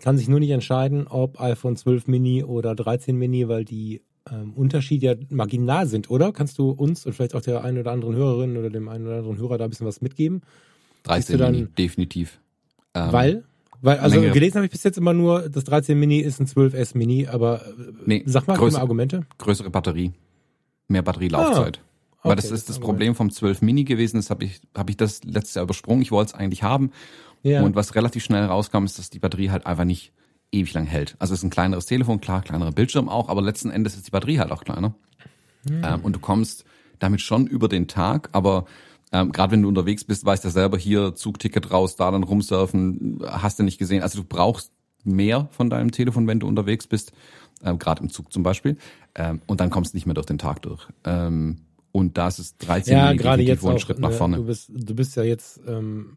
Kann sich nur nicht entscheiden, ob iPhone 12 Mini oder 13 Mini, weil die ähm, Unterschiede ja marginal sind, oder? Kannst du uns und vielleicht auch der einen oder anderen Hörerin oder dem einen oder anderen Hörer da ein bisschen was mitgeben? 13 dann- Mini, definitiv. Ähm, weil? Weil, also Längere- gelesen habe ich bis jetzt immer nur, das 13 Mini ist ein 12S Mini, aber äh, Nee, sag mal, gib größer- mal Argumente. größere Batterie, mehr Batterielaufzeit. Weil okay, das das ist das Problem vom 12 Mini gewesen, das habe ich, hab ich das letztes Jahr übersprungen. Ich wollte es eigentlich haben. Ja. Und was relativ schnell rauskam, ist, dass die Batterie halt einfach nicht ewig lang hält. Also es ist ein kleineres Telefon, klar, kleinerer Bildschirm auch, aber letzten Endes ist die Batterie halt auch kleiner. Hm. Ähm, und du kommst damit schon über den Tag, aber Ähm, Gerade wenn du unterwegs bist, weißt du selber hier Zugticket raus, da dann rumsurfen, hast du nicht gesehen. Also du brauchst mehr von deinem Telefon, wenn du unterwegs bist, ähm, gerade im Zug zum Beispiel. Ähm, und dann kommst du nicht mehr durch den Tag durch. Ähm, und da ist es 13 Ja, gerade jetzt ein Schritt nach ne, vorne. Du bist, du bist ja jetzt ähm,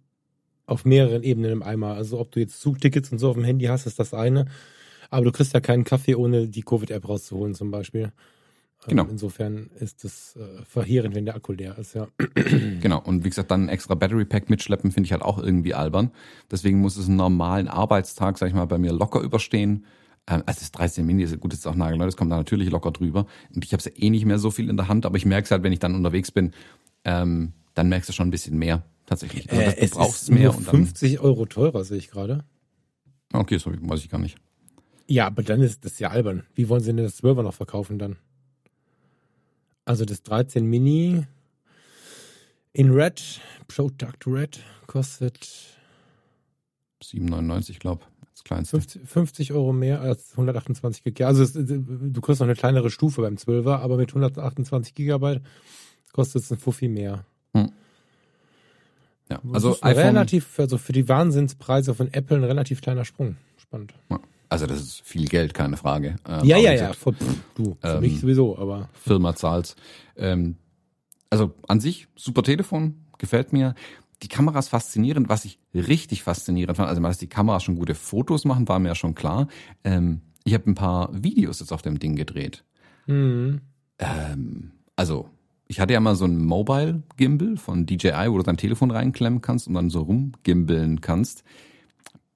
auf mehreren Ebenen im Eimer. Also ob du jetzt Zugtickets und so auf dem Handy hast, ist das eine. Aber du kriegst ja keinen Kaffee, ohne die Covid-App rauszuholen zum Beispiel. Ähm, Genau. Insofern ist es äh, verheerend, wenn der Akku leer ist, ja. Genau, und wie gesagt, dann ein extra Battery Pack mitschleppen, finde ich halt auch irgendwie albern. Deswegen muss es einen normalen Arbeitstag, sag ich mal, bei mir locker überstehen. Ähm, Also das 13 Mini ist gut, das ist auch nagelneu, das kommt da natürlich locker drüber. Und ich habe es ja eh nicht mehr so viel in der Hand, aber ich merke es halt, wenn ich dann unterwegs bin, ähm, dann merkst du schon ein bisschen mehr tatsächlich. Also das, du brauchst mehr nur und dann. 50 Euro teurer, sehe ich gerade. Okay, sorry, weiß ich gar nicht. Ja, aber dann ist das ja albern. Wie wollen sie denn das 12er noch verkaufen dann? Also das 13 Mini in Red, Product Red, kostet 7,99, glaube das kleinste. 50, 50 Euro mehr als 128 Gigabyte. Also es, du kriegst noch eine kleinere Stufe beim 12er, aber mit 128 Gigabyte kostet es ein Fuffi mehr. Ja, Das also iPhone, relativ, also für die Wahnsinnspreise von Apple ein relativ kleiner Sprung. Spannend. Also das ist viel Geld, keine Frage. Ähm, Ja, ja, ja. Für, pff, du, für Ähm, mich sowieso, aber Firma zahlt. Ähm, also an sich, super Telefon, gefällt mir. Die Kamera ist faszinierend. Was ich richtig faszinierend fand, also dass die Kameras schon gute Fotos machen, war mir ja schon klar. Ähm, ich habe ein paar Videos jetzt auf dem Ding gedreht. hm, Ähm, also, ich hatte ja mal so ein Mobile Gimbal von DJI, wo du dein Telefon reinklemmen kannst und dann so rumgimbeln kannst.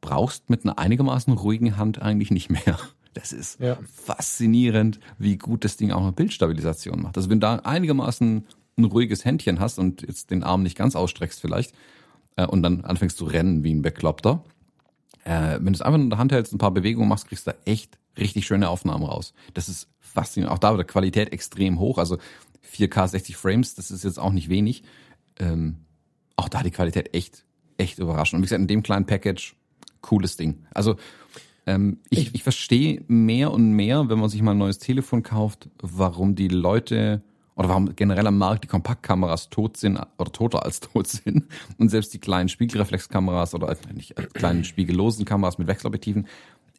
Brauchst mit einer einigermaßen ruhigen Hand eigentlich nicht mehr. Das ist Ja. faszinierend, wie gut das Ding auch noch Bildstabilisation macht. Also wenn du da einigermaßen ein ruhiges Händchen hast und jetzt den Arm nicht ganz ausstreckst vielleicht äh, und dann anfängst zu rennen wie ein Bekloppter, äh, wenn du es einfach in der Hand hältst, ein paar Bewegungen machst, kriegst du da echt richtig schöne Aufnahmen raus. Das ist faszinierend. Auch da wird die Qualität extrem hoch. Also 4K 60 Frames, das ist jetzt auch nicht wenig. Ähm, auch da die Qualität echt, echt überraschend. Und wie gesagt, in dem kleinen Package, cooles Ding. Also ähm, ich, ich verstehe mehr und mehr, wenn man sich mal ein neues Telefon kauft, warum die Leute oder warum generell am Markt die Kompaktkameras tot sind oder toter als tot sind und selbst die kleinen Spiegelreflexkameras oder äh, nicht äh, kleinen spiegellosen Kameras mit Wechselobjektiven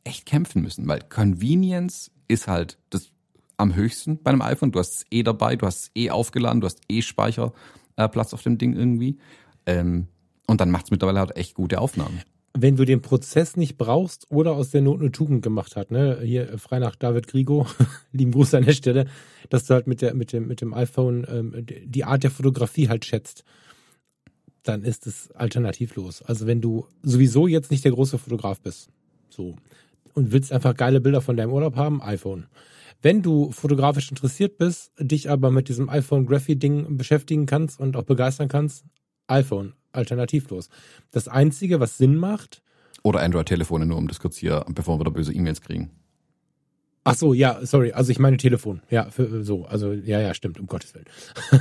echt kämpfen müssen, weil Convenience ist halt das am höchsten bei einem iPhone. Du hast es eh dabei, du hast es eh aufgeladen, du hast eh Speicherplatz Platz auf dem Ding irgendwie. Ähm, und dann macht es mittlerweile halt echt gute Aufnahmen. Wenn du den Prozess nicht brauchst oder aus der Not eine Tugend gemacht hat, ne, hier äh, frei nach David Grigo, lieben Gruß an der Stelle, dass du halt mit der mit dem mit dem iPhone ähm, die Art der Fotografie halt schätzt, dann ist es alternativlos. Also wenn du sowieso jetzt nicht der große Fotograf bist, so und willst einfach geile Bilder von deinem Urlaub haben, iPhone. Wenn du fotografisch interessiert bist, dich aber mit diesem iPhone Graphy Ding beschäftigen kannst und auch begeistern kannst, iPhone alternativlos. Das einzige, was Sinn macht, Oder Android-Telefone, nur um das kurz hier, bevor wir da böse E-Mails kriegen. Ach so, ja, sorry, also ich meine Telefon. Ja, für, so, also ja, ja, stimmt, um Gottes Willen.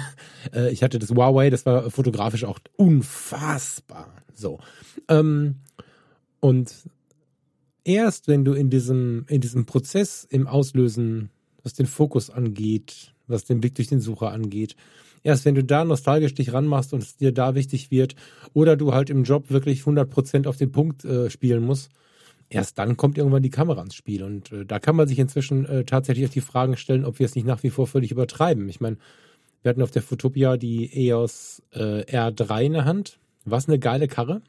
Äh, ich hatte das Huawei, das war fotografisch auch unfassbar. So. Ähm, und erst wenn du in diesem, in diesem Prozess im Auslösen, was den Fokus angeht, was den Blick durch den Sucher angeht, erst wenn du da nostalgisch dich ranmachst und es dir da wichtig wird, oder du halt im Job wirklich 100% auf den Punkt äh, spielen musst, erst dann kommt irgendwann die Kamera ins Spiel. Und äh, da kann man sich inzwischen äh, tatsächlich auch die Fragen stellen, ob wir es nicht nach wie vor völlig übertreiben. Ich meine, wir hatten auf der Fotopia die EOS äh, R3 in der Hand. Was eine geile Karre.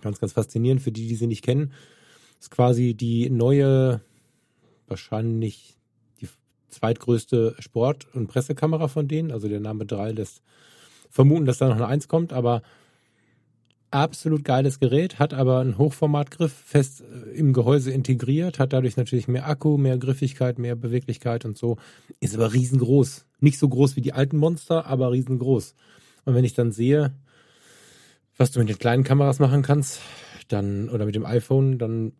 Ganz, ganz faszinierend für die, die sie nicht kennen. Ist quasi die neue, wahrscheinlich zweitgrößte Sport- und Pressekamera von denen. Also der Name 3 lässt vermuten, dass da noch eine 1 kommt, aber absolut geiles Gerät, hat aber einen Hochformatgriff fest äh, im Gehäuse integriert, hat dadurch natürlich mehr Akku, mehr Griffigkeit, mehr Beweglichkeit und so. Ist aber riesengroß. Nicht so groß wie die alten Monster, aber riesengroß. Und wenn ich dann sehe, was du mit den kleinen Kameras machen kannst, dann, oder mit dem iPhone, dann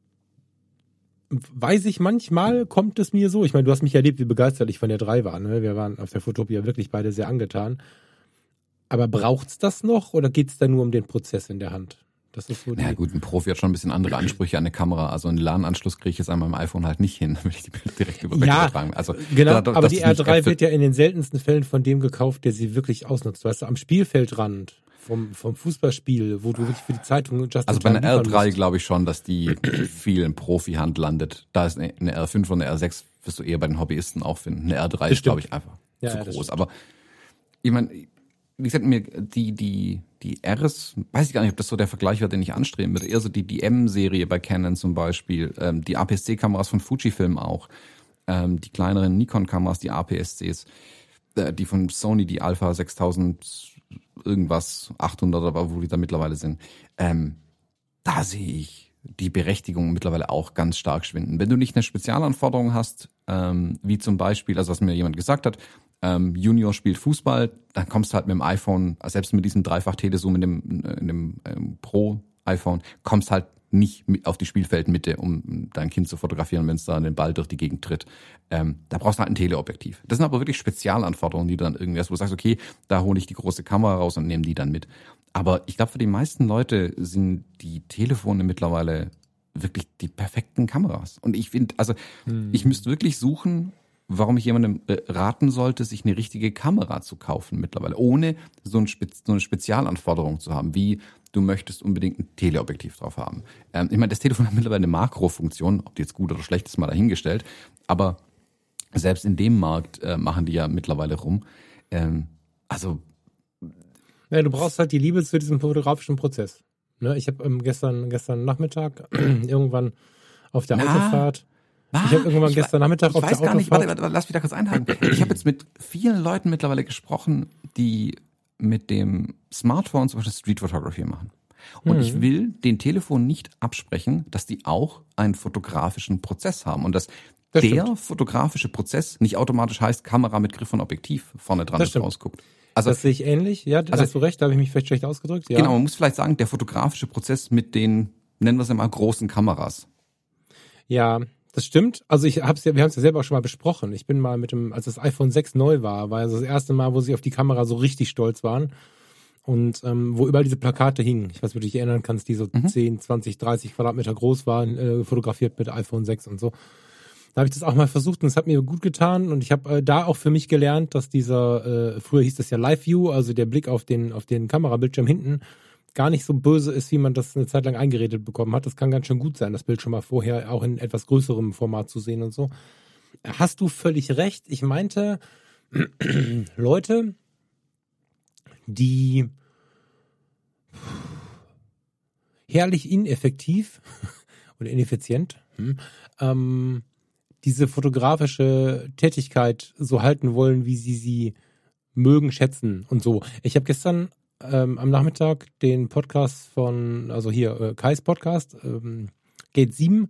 weiß ich manchmal, kommt es mir so. Ich meine, du hast mich erlebt, wie begeistert ich von der 3 war. Ne? Wir waren auf der Fotopia wirklich beide sehr angetan. Aber braucht's das noch oder geht's da nur um den Prozess in der Hand? Das ist so Na ja, gut, ein Profi hat schon ein bisschen andere Ansprüche an eine Kamera. Also einen LAN-Anschluss kriege ich jetzt an meinem iPhone halt nicht hin, damit ich die Bilder direkt über Ja, übertragen. Also Genau, da- aber die ist nicht R3 Äpfel- wird ja in den seltensten Fällen von dem gekauft, der sie wirklich ausnutzt. Weißt du, am Spielfeldrand vom, vom Fußballspiel, wo du wirklich für die Zeitung Just Also bei einer liefern R3 musst. glaube ich schon, dass die viel in Profi-Hand landet. Da ist eine eine R5 und eine R6 wirst du eher bei den Hobbyisten auch finden. Eine R3 ist, glaube ich, einfach Ja, zu ja, groß. Aber ich meine, wie gesagt, mir die, die, die Rs, weiß ich gar nicht, ob das so der Vergleich war, den ich anstreben würde. Eher so die, die M-Serie bei Canon zum Beispiel, ähm, die APS-C-Kameras von Fujifilm auch, ähm, die kleineren Nikon-Kameras, die APS-Cs, äh, die von Sony, die Alpha 6000 irgendwas, 800 oder wo die da mittlerweile sind. Ähm, da sehe ich die Berechtigung mittlerweile auch ganz stark schwinden. Wenn du nicht eine Spezialanforderung hast, ähm, wie zum Beispiel, also was mir jemand gesagt hat, ähm, Junior spielt Fußball, dann kommst du halt mit dem iPhone, selbst mit diesem Dreifach-Telezoom in dem, in dem ähm, Pro-iPhone, kommst halt nicht auf die Spielfeldmitte, um dein Kind zu fotografieren, wenn es da den Ball durch die Gegend tritt. Ähm, da brauchst du halt ein Teleobjektiv. Das sind aber wirklich Spezialanforderungen, die du dann irgendwie hast, wo du sagst, okay, da hole ich die große Kamera raus und nehme die dann mit. Aber ich glaube, für die meisten Leute sind die Telefone mittlerweile wirklich die perfekten Kameras. Und ich finde, also ich müsste wirklich suchen, warum ich jemandem äh, raten sollte, sich eine richtige Kamera zu kaufen mittlerweile, ohne so, ein Spez so eine Spezialanforderung zu haben, wie du möchtest unbedingt ein Teleobjektiv drauf haben. Ähm, ich meine, das Telefon hat mittlerweile eine Makrofunktion, ob die jetzt gut oder schlecht ist, mal dahingestellt, aber selbst in dem Markt äh, machen die ja mittlerweile rum. Ähm, also Ja, du brauchst halt die Liebe zu diesem fotografischen Prozess. Ne, ich habe ähm, gestern, gestern Nachmittag irgendwann auf der Na, Autofahrt, ich habe irgendwann Ich gestern Nachmittag ich auf weiß der gar nicht, Autofahrt, warte, warte, lass mich da kurz einhaken. Ich habe jetzt mit vielen Leuten mittlerweile gesprochen, die mit dem Smartphone zum Beispiel Street Photography machen. Und Mhm. ich will den Telefon nicht absprechen, dass die auch einen fotografischen Prozess haben und dass Das der stimmt. fotografische Prozess nicht automatisch heißt Kamera mit Griff und Objektiv vorne dran, Das rausguckt. Also das sehe ich ähnlich. Ja, Also- hast du recht, da habe ich mich vielleicht schlecht ausgedrückt. Ja. genau, man muss vielleicht sagen, der fotografische Prozess mit den, nennen wir es mal, großen Kameras. Ja, das stimmt. Also ich hab's ja, wir haben es ja selber auch schon mal besprochen. Ich bin mal mit dem, als das iPhone 6 neu war, war also das erste Mal, wo sie auf die Kamera so richtig stolz waren. Und ähm, wo überall diese Plakate hingen. Ich weiß, wie du dich erinnern kannst, die so 10, 20, 30 Quadratmeter groß waren, äh, fotografiert mit iPhone 6 und so. Da habe ich das auch mal versucht und es hat mir gut getan. Und ich habe äh, da auch für mich gelernt, dass dieser, äh, früher hieß das ja Live View, also der Blick auf den, auf den Kamerabildschirm hinten, gar nicht so böse ist, wie man das eine Zeit lang eingeredet bekommen hat. Das kann ganz schön gut sein, das Bild schon mal vorher auch in etwas größerem Format zu sehen und so. Hast du völlig recht. Ich meinte, Leute, die herrlich ineffektiv oder ineffizient hm, ähm, diese fotografische Tätigkeit so halten wollen, wie sie sie mögen, schätzen und so. Ich habe gestern ähm, am Nachmittag den Podcast von, also hier, äh, Kais Podcast, ähm, Gate 7,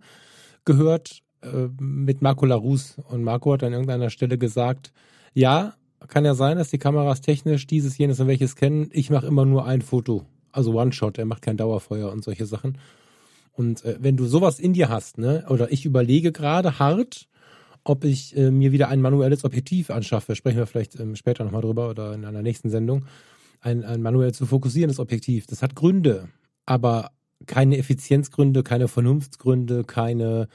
gehört äh, mit Marco Larus. Und Marco hat an irgendeiner Stelle gesagt, ja, kann ja sein, dass die Kameras technisch dieses, jenes und welches kennen. Ich mache immer nur ein Foto. Also One-Shot, er macht kein Dauerfeuer und solche Sachen. Und äh, wenn du sowas in dir hast, ne, oder ich überlege gerade hart, ob ich äh, mir wieder ein manuelles Objektiv anschaffe, sprechen wir vielleicht ähm, später nochmal drüber oder in einer nächsten Sendung, ein, ein manuell zu fokussierendes Objektiv. Das hat Gründe, aber keine Effizienzgründe, keine Vernunftsgründe, keine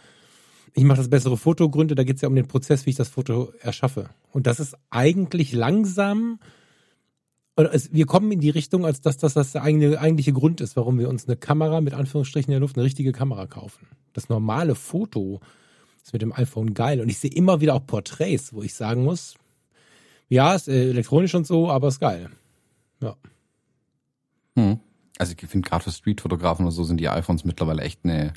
ich mache das bessere Fotogründe, da geht es ja um den Prozess, wie ich das Foto erschaffe. Und das ist eigentlich langsam, oder es, wir kommen in die Richtung, als dass das das der eigene, eigentliche Grund ist, warum wir uns eine Kamera mit Anführungsstrichen in der Luft, eine richtige Kamera kaufen. Das normale Foto ist mit dem iPhone geil. Und ich sehe immer wieder auch Porträts, wo ich sagen muss, ja, ist elektronisch und so, aber ist geil. Ja. Hm. Also ich finde gerade für Streetfotografen oder so sind die iPhones mittlerweile echt eine,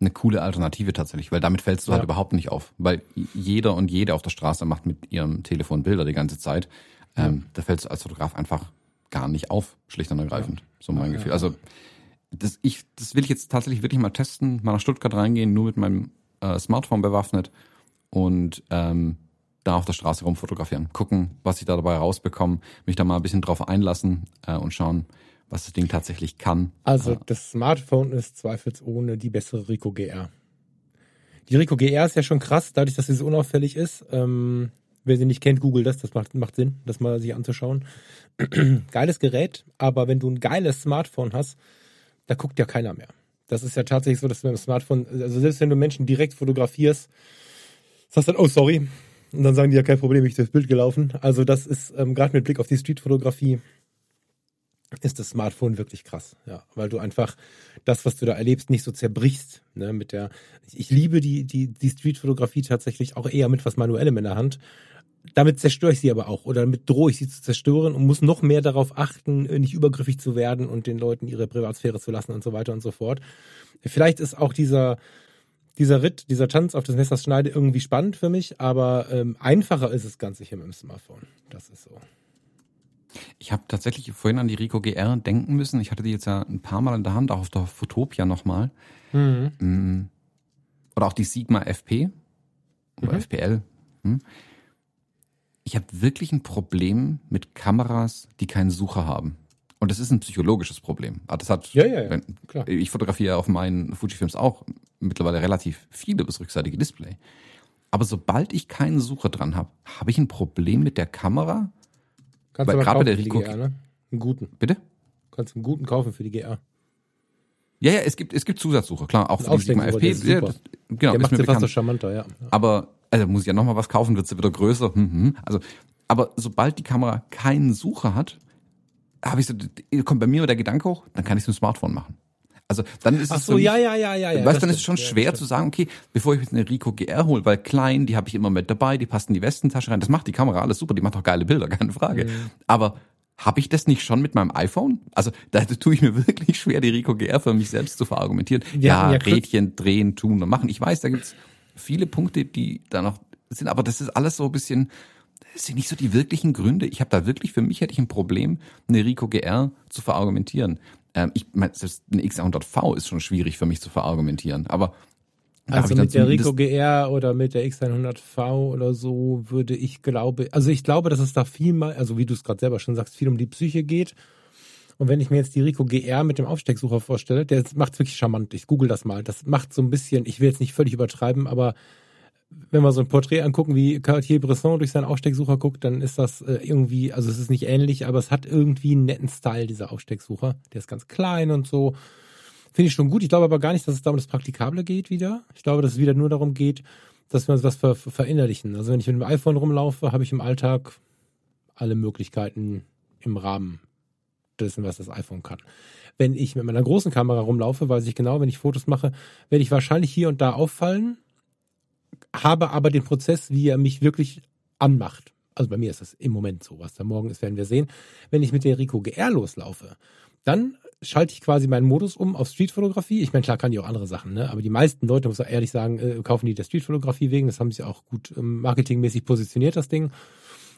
eine coole Alternative tatsächlich, weil damit fällst du halt Ja. überhaupt nicht auf. Weil jeder und jede auf der Straße macht mit ihrem Telefon Bilder die ganze Zeit. Ähm, da fällst du als Fotograf einfach gar nicht auf, schlicht und ergreifend. So mein Ja, Gefühl. ja. Also das, ich, das will ich jetzt tatsächlich wirklich mal testen, mal nach Stuttgart reingehen, nur mit meinem äh, Smartphone bewaffnet und ähm, da auf der Straße rum fotografieren. Gucken, was ich da dabei rausbekomme, mich da mal ein bisschen drauf einlassen äh, und schauen, was das Ding tatsächlich kann. Also das Smartphone ist zweifelsohne die bessere Rico GR. Die Rico GR ist ja schon krass, dadurch, dass sie so unauffällig ist. Ähm, wer sie nicht kennt, google das, das macht, macht Sinn, das mal sich anzuschauen. Geiles Gerät, aber wenn du ein geiles Smartphone hast, da guckt ja keiner mehr. Das ist ja tatsächlich so, dass du mit dem Smartphone, also selbst wenn du Menschen direkt fotografierst, sagst du dann, oh sorry, und dann sagen die ja kein Problem, ich durchs Bild gelaufen. Also das ist ähm, gerade mit Blick auf die Streetfotografie ist das Smartphone wirklich krass, ja, weil du einfach das, was du da erlebst, nicht so zerbrichst. Ne, mit der, ich liebe die die die Streetfotografie tatsächlich auch eher mit was Manuellem in der Hand. Damit zerstöre ich sie aber auch oder damit drohe ich sie zu zerstören und muss noch mehr darauf achten, nicht übergriffig zu werden und den Leuten ihre Privatsphäre zu lassen und so weiter und so fort. Vielleicht ist auch dieser dieser Ritt, dieser Tanz auf das Messers Schneide irgendwie spannend für mich, aber ähm, einfacher ist es ganz sicher mit dem Smartphone. Das ist so. Ich habe tatsächlich vorhin an die Rico GR denken müssen. Ich hatte die jetzt ja ein paar Mal in der Hand, auch auf der Fotopia nochmal. Mhm. Mm. Oder auch die Sigma FP oder mhm. FPL. Hm. Ich habe wirklich ein Problem mit Kameras, die keinen Sucher haben. Und das ist ein psychologisches Problem. Ah, das hat, ja, ja, ja. Klar. Ich fotografiere auf meinen Fujifilms auch mittlerweile relativ viele das rückseitige Display. Aber sobald ich keinen Sucher dran habe, habe ich ein Problem mit der Kamera. Kannst du gerade der Rico GR, ne? Einen guten. Bitte? Kannst einen guten kaufen für die GR. Ja, ja, es gibt, es gibt Zusatzsucher, klar, auch für die Sigma FP. Ja, das, genau, der macht sie fast so charmanter, ja. Aber, also muss ich ja nochmal was kaufen, wird sie wieder größer. Mhm. Also, aber sobald die Kamera keinen Sucher hat, habe ich so, kommt bei mir der Gedanke hoch, dann kann ich es mit dem Smartphone machen. Also dann ist Ach es so, mich, ja, ja, ja, ja. Weißt, dann ist es schon schwer zu sagen, okay, bevor ich jetzt eine Rico GR hole, weil klein, die habe ich immer mit dabei, die passt in die Westentasche rein. Das macht die Kamera alles super, die macht auch geile Bilder, keine Frage. Mhm. Aber habe ich das nicht schon mit meinem iPhone? Also da tue ich mir wirklich schwer, die Rico GR für mich selbst zu verargumentieren. ja, ja Rädchen drehen, tun und machen. Ich weiß, da gibt's viele Punkte, die da noch sind, aber das ist alles so ein bisschen, das sind nicht so die wirklichen Gründe. Ich habe da wirklich, für mich hätte ich ein Problem, eine Rico GR zu verargumentieren. Ähm, ich meine, selbst eine X100V ist schon schwierig für mich zu verargumentieren, aber also mit der Rico GR oder mit der X100V oder so würde ich glaube, also ich glaube, dass es da viel mal, also wie du es gerade selber schon sagst, viel um die Psyche geht. Und wenn ich mir jetzt die Rico GR mit dem Aufstecksucher vorstelle, der macht wirklich charmant. Ich google das mal. Das macht so ein bisschen, ich will jetzt nicht völlig übertreiben, aber wenn wir so ein Porträt angucken, wie Cartier-Bresson durch seinen Aufstecksucher guckt, dann ist das äh, irgendwie, also es ist nicht ähnlich, aber es hat irgendwie einen netten Style, dieser Aufstecksucher. Der ist ganz klein und so. Finde ich schon gut. Ich glaube aber gar nicht, dass es da um das Praktikable geht wieder. Ich glaube, dass es wieder nur darum geht, dass wir uns was ver verinnerlichen. Also wenn ich mit dem iPhone rumlaufe, habe ich im Alltag alle Möglichkeiten im Rahmen dessen, was das iPhone kann. Wenn ich mit meiner großen Kamera rumlaufe, weiß ich genau, wenn ich Fotos mache, werde ich wahrscheinlich hier und da auffallen, habe aber den Prozess, wie er mich wirklich anmacht. Also bei mir ist das im Moment so. Was da morgen ist, werden wir sehen. Wenn ich mit der Rico GR loslaufe, dann schalte ich quasi meinen Modus um auf Streetfotografie. Ich meine, klar kann die auch andere Sachen, ne? aber die meisten Leute, muss ich ehrlich sagen, äh, kaufen die der Streetfotografie wegen. Das haben sie auch gut ähm, marketingmäßig positioniert, das Ding.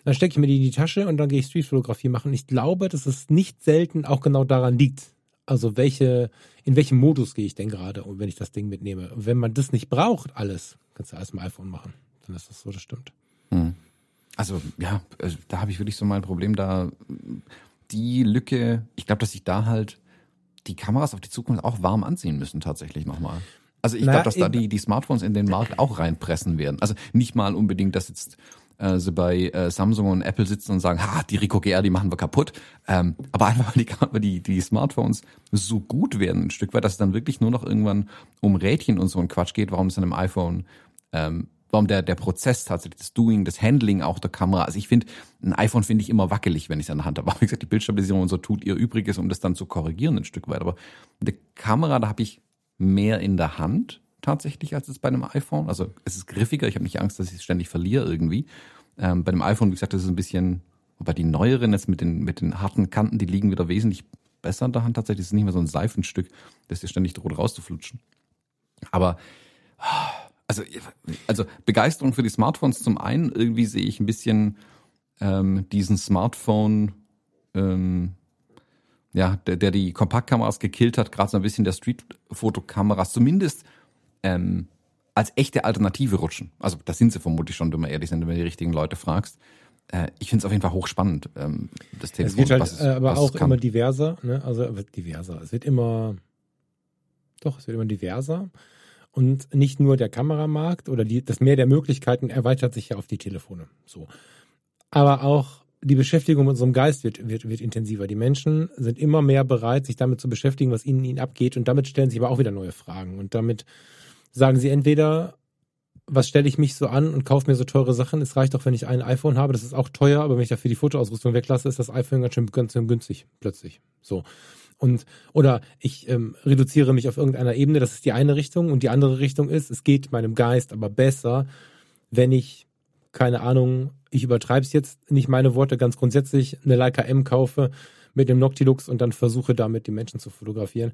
Dann stecke ich mir die in die Tasche und dann gehe ich Streetfotografie machen. Ich glaube, dass es nicht selten auch genau daran liegt. Also welche, in welchem Modus gehe ich denn gerade, wenn ich das Ding mitnehme? Und wenn man das nicht braucht, alles, kannst du alles mit dem iPhone machen. Dann ist das so, das stimmt. Hm. Also ja, also, da habe ich wirklich so mein Problem, da die Lücke, ich glaube, dass ich da halt die Kameras auf die Zukunft auch warm anziehen müssen tatsächlich nochmal. Also ich glaube, dass da die, die Smartphones in den Markt auch reinpressen werden. Also nicht mal unbedingt, dass jetzt äh, sie bei äh, Samsung und Apple sitzen und sagen, ha, die Rico GR, die machen wir kaputt. Ähm, aber einfach, weil die, die, die Smartphones so gut werden, ein Stück weit, dass es dann wirklich nur noch irgendwann um Rädchen und so ein Quatsch geht, warum es dann im iPhone ähm, warum der, der Prozess tatsächlich, das Doing, das Handling auch der Kamera. Also ich finde, ein iPhone finde ich immer wackelig, wenn ich es in der Hand habe. Aber wie gesagt, die Bildstabilisierung und so tut ihr Übriges, um das dann zu korrigieren ein Stück weit. Aber eine Kamera, da habe ich mehr in der Hand tatsächlich als es bei einem iPhone. Also es ist griffiger, ich habe nicht Angst, dass ich es ständig verliere irgendwie. Ähm, bei dem iPhone, wie gesagt, das ist ein bisschen, wobei die neueren jetzt mit den, mit den harten Kanten, die liegen wieder wesentlich besser in der Hand tatsächlich. Es ist nicht mehr so ein Seifenstück, das dir ständig droht rauszuflutschen. Aber also, also Begeisterung für die Smartphones zum einen, irgendwie sehe ich ein bisschen ähm, diesen Smartphone, ähm, ja, der, der die Kompaktkameras gekillt hat, gerade so ein bisschen der Street-Fotokameras, zumindest ähm, als echte Alternative rutschen. Also da sind sie vermutlich schon, wenn wir ehrlich sind, wenn du die richtigen Leute fragst. Äh, ich finde es auf jeden Fall hochspannend, ähm, das Telefon. Es wird halt, es, äh, aber auch immer diverser, ne? Also es wird diverser. Es wird immer, doch, es wird immer diverser. Und nicht nur der Kameramarkt oder die, das Mehr der Möglichkeiten erweitert sich ja auf die Telefone. So. Aber auch die Beschäftigung mit unserem Geist wird, wird, wird intensiver. Die Menschen sind immer mehr bereit, sich damit zu beschäftigen, was ihnen, ihnen abgeht. Und damit stellen sich aber auch wieder neue Fragen. Und damit sagen sie entweder, was stelle ich mich so an und kaufe mir so teure Sachen? Es reicht doch, wenn ich ein iPhone habe. Das ist auch teuer, aber wenn ich dafür die Fotoausrüstung weglasse, ist das iPhone ganz schön, ganz schön günstig plötzlich. So. Und, oder ich ähm, reduziere mich auf irgendeiner Ebene, das ist die eine Richtung. Und die andere Richtung ist, es geht meinem Geist aber besser, wenn ich, keine Ahnung, ich übertreibe es jetzt, nicht meine Worte, ganz grundsätzlich eine Leica M kaufe mit dem Noctilux und dann versuche damit die Menschen zu fotografieren.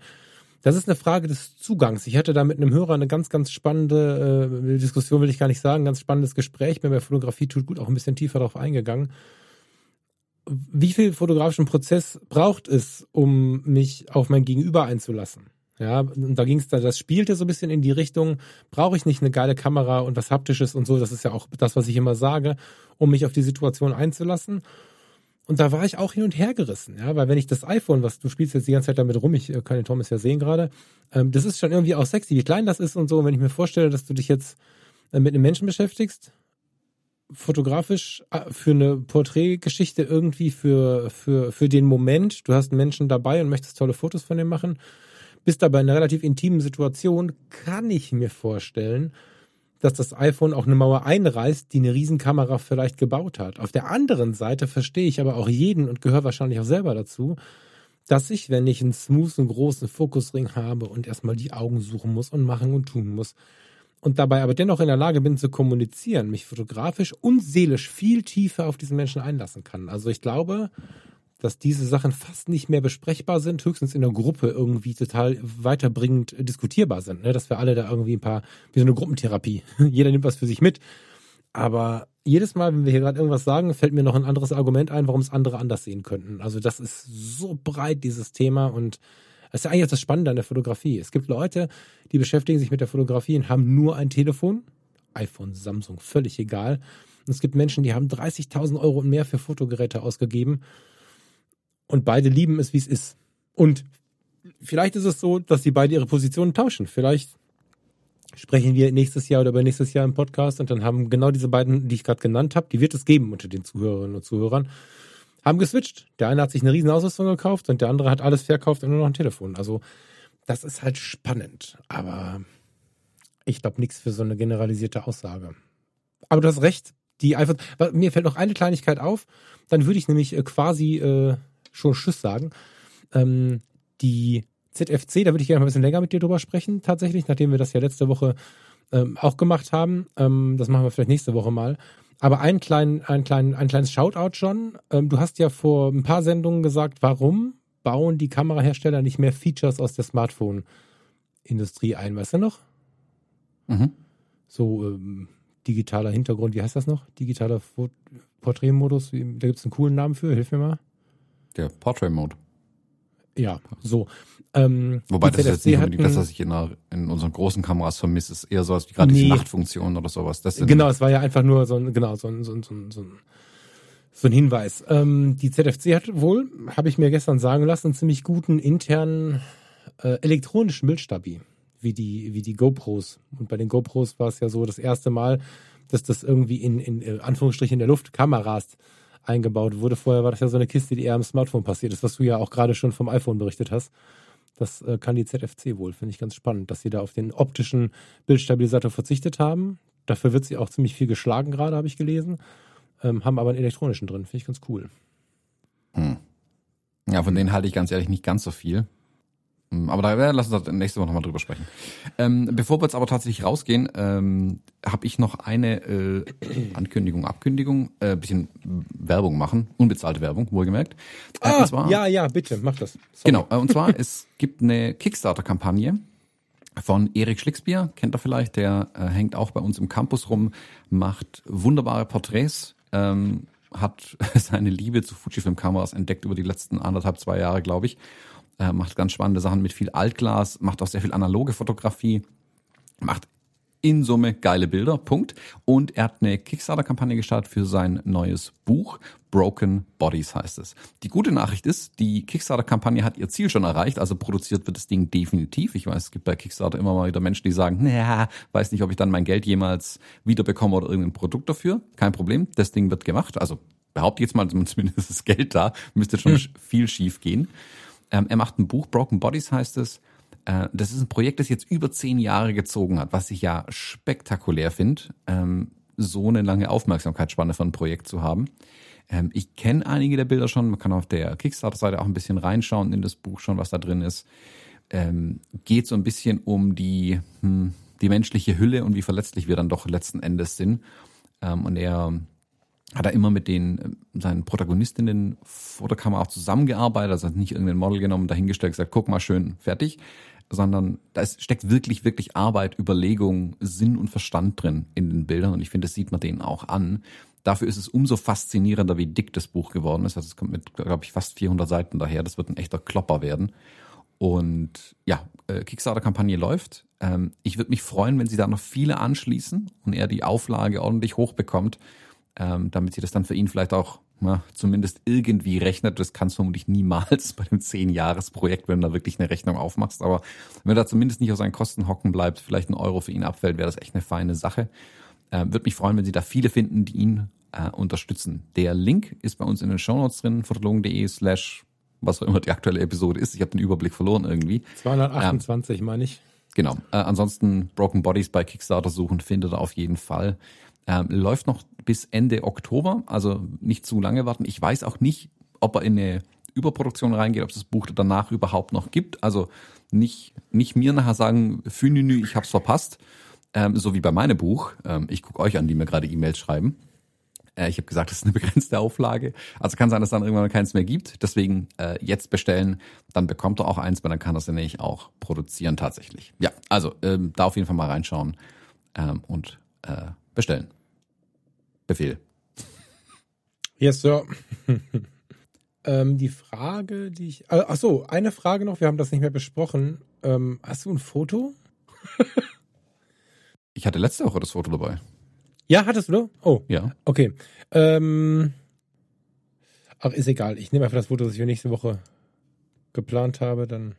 Das ist eine Frage des Zugangs. Ich hatte da mit einem Hörer eine ganz, ganz spannende äh, Diskussion, will ich gar nicht sagen, ganz spannendes Gespräch. Mir bei Fotografie tut gut auch ein bisschen tiefer darauf eingegangen. Wie viel fotografischen Prozess braucht es, um mich auf mein Gegenüber einzulassen? Ja, und da ging es da, das spielte so ein bisschen in die Richtung, brauche ich nicht eine geile Kamera und was Haptisches und so, das ist ja auch das, was ich immer sage, um mich auf die Situation einzulassen. Und da war ich auch hin und her gerissen, ja, weil wenn ich das iPhone, was du spielst jetzt die ganze Zeit damit rum, ich äh, kann den Thomas ja sehen gerade, ähm, das ist schon irgendwie auch sexy, wie klein das ist und so. Und wenn ich mir vorstelle, dass du dich jetzt äh, mit einem Menschen beschäftigst, fotografisch äh, für eine Porträtgeschichte irgendwie für, für, für den Moment, du hast einen Menschen dabei und möchtest tolle Fotos von dem machen, bist aber in einer relativ intimen Situation, kann ich mir vorstellen, dass das iPhone auch eine Mauer einreißt, die eine Riesenkamera vielleicht gebaut hat. Auf der anderen Seite verstehe ich aber auch jeden und gehöre wahrscheinlich auch selber dazu, dass ich, wenn ich einen smoothen, großen Fokusring habe und erstmal die Augen suchen muss und machen und tun muss und dabei aber dennoch in der Lage bin zu kommunizieren, mich fotografisch und seelisch viel tiefer auf diesen Menschen einlassen kann. Also ich glaube, dass diese Sachen fast nicht mehr besprechbar sind, höchstens in der Gruppe irgendwie total weiterbringend diskutierbar sind. Ne? Dass wir alle da irgendwie ein paar, wie so eine Gruppentherapie. Jeder nimmt was für sich mit. Aber jedes Mal, wenn wir hier gerade irgendwas sagen, fällt mir noch ein anderes Argument ein, warum es andere anders sehen könnten. Also das ist so breit, dieses Thema. Und das ist ja eigentlich das Spannende an der Fotografie. Es gibt Leute, die beschäftigen sich mit der Fotografie und haben nur ein Telefon. iPhone, Samsung, völlig egal. Und es gibt Menschen, die haben 30.000 Euro und mehr für Fotogeräte ausgegeben und beide lieben es, wie es ist. Und vielleicht ist es so, dass sie beide ihre Positionen tauschen. Vielleicht sprechen wir nächstes Jahr oder über nächstes Jahr im Podcast und dann haben genau diese beiden, die ich gerade genannt habe, die wird es geben unter den Zuhörerinnen und Zuhörern, haben geswitcht. Der eine hat sich eine riesen Ausrüstung gekauft und der andere hat alles verkauft und nur noch ein Telefon. Also das ist halt spannend, aber ich glaube nichts für so eine generalisierte Aussage. Aber du hast recht, die einfach, mir fällt noch eine Kleinigkeit auf, dann würde ich nämlich äh, quasi äh, schon Tschüss sagen. Ähm, die ZFC, da würde ich gerne mal ein bisschen länger mit dir drüber sprechen, tatsächlich, nachdem wir das ja letzte Woche ähm, auch gemacht haben. Ähm, das machen wir vielleicht nächste Woche mal. Aber ein, klein, ein, klein, ein kleines Shoutout schon. Ähm, du hast ja vor ein paar Sendungen gesagt, warum bauen die Kamerahersteller nicht mehr Features aus der Smartphone-Industrie ein, weißt du noch? Mhm. So ähm, digitaler Hintergrund, wie heißt das noch? Digitaler Porträtmodus, da gibt es einen coolen Namen für, hilf mir mal. Der Portrait Mode. Ja, so. Ähm, Wobei das ist jetzt nicht unbedingt das, was ich in, einer, in unseren großen Kameras vermisse, ist eher sowas wie gerade nee. diese Nachtfunktion oder sowas. Das genau, es war ja einfach nur so ein, genau, so ein, so ein, so ein, so ein, so ein Hinweis. Ähm, die ZFC hat wohl, habe ich mir gestern sagen lassen, einen ziemlich guten internen äh, elektronischen Bildstabi, wie die, wie die GoPros. Und bei den GoPros war es ja so das erste Mal, dass das irgendwie in, in, in Anführungsstrichen in der Luft Kameras eingebaut wurde. Vorher war das ja so eine Kiste, die eher am Smartphone passiert ist, was du ja auch gerade schon vom iPhone berichtet hast. Das äh, kann die ZFC wohl, finde ich ganz spannend, dass sie da auf den optischen Bildstabilisator verzichtet haben. Dafür wird sie auch ziemlich viel geschlagen gerade, habe ich gelesen. Ähm, haben aber einen elektronischen drin, finde ich ganz cool. Hm. Ja, von denen halte ich ganz ehrlich nicht ganz so viel. Hm, aber da lass uns nächste Woche nochmal drüber sprechen. Ähm, bevor wir jetzt aber tatsächlich rausgehen, ähm, habe ich noch eine äh, Ankündigung, Abkündigung, äh, bisschen Werbung machen, unbezahlte Werbung, wohlgemerkt. Äh, ah, zwar, ja, ja, bitte, mach das. Sorry. Genau, äh, und zwar, es gibt eine Kickstarter-Kampagne von Erik Schlicksbier, kennt er vielleicht, der äh, hängt auch bei uns im Campus rum, macht wunderbare Porträts, ähm, hat seine Liebe zu Fujifilm-Kameras entdeckt über die letzten anderthalb, zwei Jahre, glaube ich äh, macht ganz spannende Sachen mit viel Altglas, macht auch sehr viel analoge Fotografie, macht in Summe geile Bilder, Punkt. Und er hat eine Kickstarter-Kampagne gestartet für sein neues Buch. Broken Bodies heißt es. Die gute Nachricht ist, die Kickstarter-Kampagne hat ihr Ziel schon erreicht, also produziert wird das Ding definitiv. Ich weiß, es gibt bei Kickstarter immer mal wieder Menschen, die sagen, naja, weiß nicht, ob ich dann mein Geld jemals wiederbekomme oder irgendein Produkt dafür. Kein Problem, das Ding wird gemacht, also behaupte jetzt mal, zumindest ist das Geld da, müsste schon hm. viel schief gehen. Ähm, er macht ein Buch, Broken Bodies heißt es. Äh, das ist ein Projekt, das jetzt über zehn Jahre gezogen hat, was ich ja spektakulär finde, ähm, so eine lange Aufmerksamkeitsspanne für ein Projekt zu haben. Ähm, ich kenne einige der Bilder schon, man kann auf der Kickstarter-Seite auch ein bisschen reinschauen in das Buch schon, was da drin ist. Ähm, geht so ein bisschen um die, hm, die menschliche Hülle und wie verletzlich wir dann doch letzten Endes sind. Ähm, und er hat er immer mit den äh, seinen Protagonistinnen vor der Kamera auch zusammengearbeitet, also hat nicht irgendein Model genommen, dahingestellt, gesagt, guck mal schön, fertig, sondern da steckt wirklich, wirklich Arbeit, Überlegung, Sinn und Verstand drin in den Bildern und ich finde, das sieht man denen auch an. Dafür ist es umso faszinierender, wie dick das Buch geworden ist. Also es kommt mit, glaube ich, fast 400 Seiten daher. Das wird ein echter Klopper werden. Und ja, äh, Kickstarter-Kampagne läuft. Ähm, ich würde mich freuen, wenn Sie da noch viele anschließen und er die Auflage ordentlich hochbekommt, ähm, damit Sie das dann für ihn vielleicht auch na, zumindest irgendwie rechnet. Das kannst du vermutlich niemals bei einem 10-Jahres-Projekt, wenn du da wirklich eine Rechnung aufmachst. Aber wenn er da zumindest nicht auf seinen Kosten hocken bleibt, vielleicht ein Euro für ihn abfällt, wäre das echt eine feine Sache. Ähm, Würde mich freuen, wenn Sie da viele finden, die ihn äh, unterstützen. Der Link ist bei uns in den Shownotes drin, fotologen.de slash was auch immer die aktuelle Episode ist. Ich habe den Überblick verloren irgendwie. 228 ähm, meine ich. Genau. Äh, ansonsten Broken Bodies bei Kickstarter suchen findet er auf jeden Fall. Ähm, läuft noch bis Ende Oktober, also nicht zu lange warten. Ich weiß auch nicht, ob er in eine Überproduktion reingeht, ob es das Buch danach überhaupt noch gibt. Also nicht, nicht mir nachher sagen, Fününü, ich hab's verpasst. Ähm, so wie bei meinem Buch. Ähm, ich gucke euch an, die mir gerade E-Mails schreiben. Äh, ich habe gesagt, das ist eine begrenzte Auflage. Also kann sein, dass dann irgendwann keins mehr gibt. Deswegen äh, jetzt bestellen, dann bekommt er auch eins, weil dann kann das nämlich auch produzieren tatsächlich. Ja, also ähm, da auf jeden Fall mal reinschauen ähm, und äh, bestellen. Befehl. Yes, Sir. ähm, die Frage, die ich. Äh, ach so, eine Frage noch. Wir haben das nicht mehr besprochen. Ähm, hast du ein Foto? ich hatte letzte Woche das Foto dabei. Ja, hattest du? Oh. Ja. Okay. Ähm, ach, ist egal. Ich nehme einfach das Foto, das ich für nächste Woche geplant habe. Dann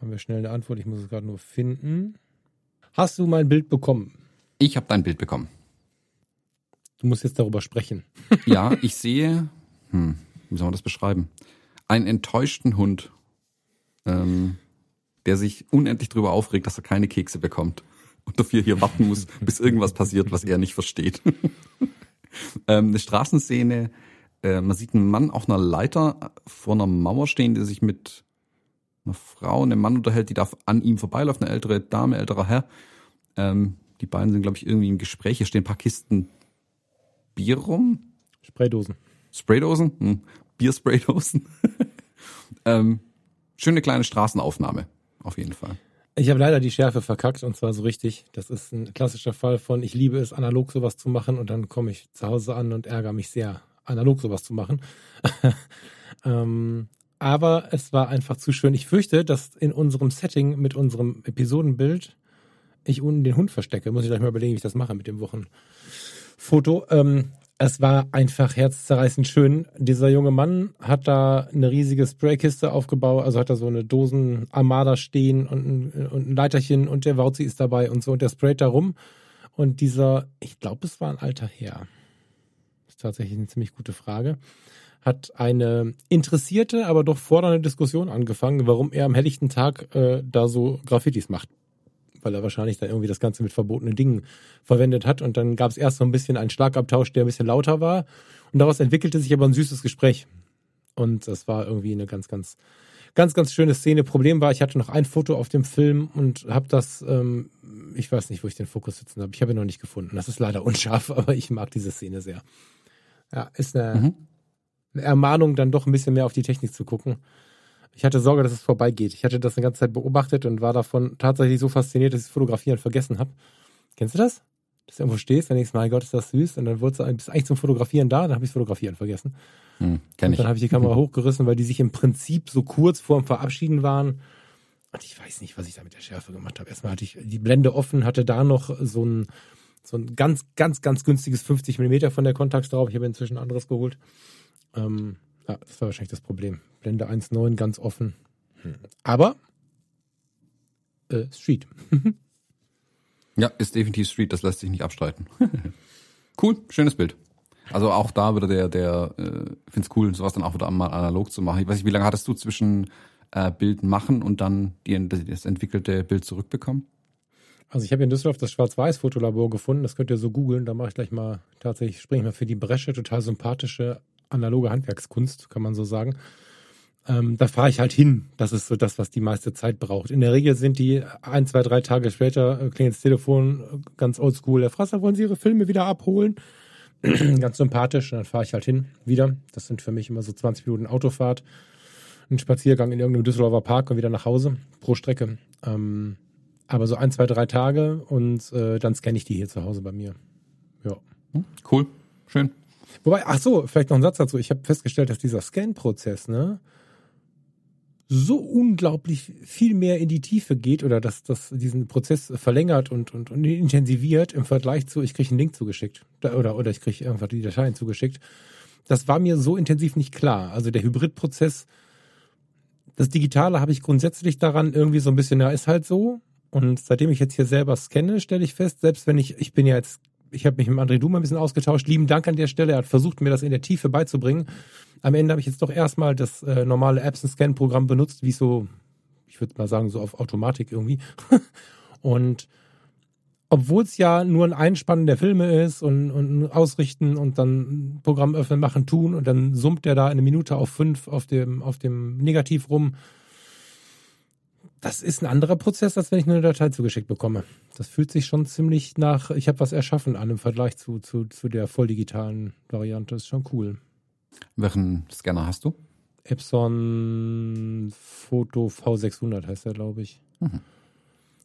haben wir schnell eine Antwort. Ich muss es gerade nur finden. Hast du mein Bild bekommen? Ich habe dein Bild bekommen. Du musst jetzt darüber sprechen. ja, ich sehe, hm, wie soll man das beschreiben? Einen enttäuschten Hund, ähm, der sich unendlich darüber aufregt, dass er keine Kekse bekommt und dafür hier warten muss, bis irgendwas passiert, was er nicht versteht. ähm, eine Straßenszene, äh, man sieht einen Mann auf einer Leiter vor einer Mauer stehen, der sich mit einer Frau und einem Mann unterhält, die da an ihm vorbeiläuft, eine ältere Dame, älterer Herr. Ähm, die beiden sind, glaube ich, irgendwie im Gespräch. Hier stehen ein paar Kisten Bier rum. Spraydosen. Spraydosen? Hm. Bierspraydosen. ähm, schöne kleine Straßenaufnahme, auf jeden Fall. Ich habe leider die Schärfe verkackt und zwar so richtig. Das ist ein klassischer Fall von, ich liebe es, analog sowas zu machen und dann komme ich zu Hause an und ärgere mich sehr, analog sowas zu machen. ähm, aber es war einfach zu schön. Ich fürchte, dass in unserem Setting mit unserem Episodenbild ich unten den Hund verstecke. Muss ich gleich mal überlegen, wie ich das mache mit dem Wochenfoto. Ähm, es war einfach herzzerreißend schön. Dieser junge Mann hat da eine riesige Spraykiste aufgebaut, also hat da so eine Dosen-Armada stehen und ein, und ein Leiterchen und der Wauzi ist dabei und so und der sprayt da rum. Und dieser, ich glaube, es war ein alter Herr. Das ist tatsächlich eine ziemlich gute Frage. Hat eine interessierte, aber doch fordernde Diskussion angefangen, warum er am helllichten Tag äh, da so Graffitis macht weil er wahrscheinlich da irgendwie das Ganze mit verbotenen Dingen verwendet hat. Und dann gab es erst so ein bisschen einen Schlagabtausch, der ein bisschen lauter war. Und daraus entwickelte sich aber ein süßes Gespräch. Und das war irgendwie eine ganz, ganz, ganz, ganz schöne Szene. Problem war, ich hatte noch ein Foto auf dem Film und habe das, ähm, ich weiß nicht, wo ich den Fokus sitzen habe. Ich habe ihn noch nicht gefunden. Das ist leider unscharf, aber ich mag diese Szene sehr. Ja, ist eine, mhm. Ermahnung, dann doch ein bisschen mehr auf die Technik zu gucken. Ich hatte Sorge, dass es vorbeigeht. Ich hatte das eine ganze Zeit beobachtet und war davon tatsächlich so fasziniert, dass ich das Fotografieren vergessen habe. Kennst du das? Dass du irgendwo stehst, dann denkst du, mein Gott, ist das süß. Und dann bist du eigentlich zum Fotografieren da, dann habe ich das Fotografieren vergessen. Hm, kenn ich. Und dann habe ich die Kamera hochgerissen, weil die sich im Prinzip so kurz vorm Verabschieden waren. Und ich weiß nicht, was ich da mit der Schärfe gemacht habe. Erstmal hatte ich die Blende offen, hatte da noch so ein, so ein ganz, ganz, ganz günstiges 50 Millimeter von der Contax drauf. Ich habe inzwischen anderes geholt. Ähm, ja, das war wahrscheinlich das Problem. Blende 1.9 ganz offen. Hm. Aber äh, Street. ja, ist definitiv Street, das lässt sich nicht abstreiten. cool, schönes Bild. Also auch da wieder der, der, äh, find's cool, sowas dann auch wieder mal analog zu machen. Ich weiß nicht, wie lange hattest du zwischen äh, Bild machen und dann die, das entwickelte Bild zurückbekommen? Also ich habe in Düsseldorf das Schwarz-Weiß-Fotolabor gefunden, das könnt ihr so googeln, da mache ich gleich mal, tatsächlich springe ich mal für die Bresche, total sympathische analoge Handwerkskunst, kann man so sagen. Ähm, da fahre ich halt hin. Das ist so das, was die meiste Zeit braucht. In der Regel sind die ein, zwei, drei Tage später, äh, klingelt das Telefon, äh, ganz oldschool, Herr Frasser, wollen Sie Ihre Filme wieder abholen? ganz sympathisch. Und dann fahre ich halt hin, wieder. Das sind für mich immer so 20 Minuten Autofahrt, ein Spaziergang in irgendeinem Düsseldorfer Park und wieder nach Hause pro Strecke. Ähm, aber so ein, zwei, drei Tage und äh, dann scanne ich die hier zu Hause bei mir. Ja. Hm, cool. Schön. Wobei, ach so, vielleicht noch ein Satz dazu. Ich habe festgestellt, dass dieser Scan-Prozess, ne, so unglaublich viel mehr in die Tiefe geht oder dass das diesen Prozess verlängert und, und, und intensiviert im Vergleich zu, ich kriege einen Link zugeschickt oder, oder ich kriege irgendwas die Dateien zugeschickt. Das war mir so intensiv nicht klar. Also der Hybridprozess, das Digitale habe ich grundsätzlich daran irgendwie so ein bisschen, ja, ist halt so. Und seitdem ich jetzt hier selber scanne, stelle ich fest, selbst wenn ich, ich bin ja jetzt, ich habe mich mit André Duma ein bisschen ausgetauscht, lieben Dank an der Stelle, er hat versucht, mir das in der Tiefe beizubringen am Ende habe ich jetzt doch erstmal das äh, normale Apps-Scan-Programm benutzt, wie so, ich würde mal sagen, so auf Automatik irgendwie. und obwohl es ja nur ein Einspannen der Filme ist und, und ausrichten und dann Programm öffnen, machen, tun und dann summt der da eine Minute auf fünf auf dem, auf dem Negativ rum. Das ist ein anderer Prozess, als wenn ich nur eine Datei zugeschickt bekomme. Das fühlt sich schon ziemlich nach, ich habe was erschaffen an im Vergleich zu, zu, zu der volldigitalen Variante. Das ist schon cool. Welchen Scanner hast du? Epson Photo V600 heißt der, glaube ich. Mhm.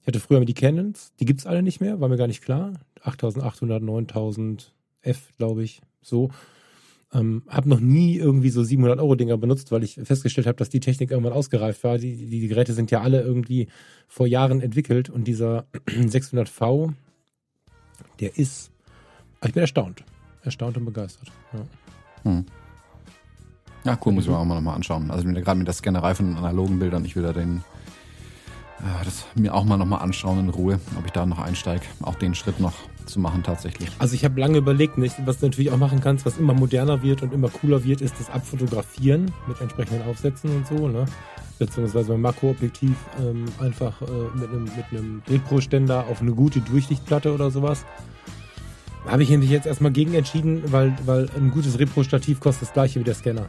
Ich hatte früher die Canons, die gibt es alle nicht mehr, war mir gar nicht klar. 8800, 9000 F, glaube ich, so. Ähm, habe noch nie irgendwie so 700 Euro Dinger benutzt, weil ich festgestellt habe, dass die Technik irgendwann ausgereift war. Die, die, die Geräte sind ja alle irgendwie vor Jahren entwickelt und dieser 600V, der ist, ich bin erstaunt, erstaunt und begeistert. Ja. Hm. Ja, cool, muss ich mir auch mal nochmal anschauen. Also gerade mit der Scannerei von analogen Bildern, ich will da den, das mir auch mal nochmal anschauen in Ruhe, ob ich da noch einsteige, auch den Schritt noch zu machen tatsächlich. Also ich habe lange überlegt, nicht, was du natürlich auch machen kannst, was immer moderner wird und immer cooler wird, ist das Abfotografieren mit entsprechenden Aufsätzen und so, ne? Beziehungsweise beim Makroobjektiv ähm, einfach äh, mit einem mit Bildpro-Ständer auf eine gute Durchlichtplatte oder sowas. Habe ich mich jetzt erstmal gegen entschieden, weil, weil ein gutes Repro-Stativ kostet das gleiche wie der Scanner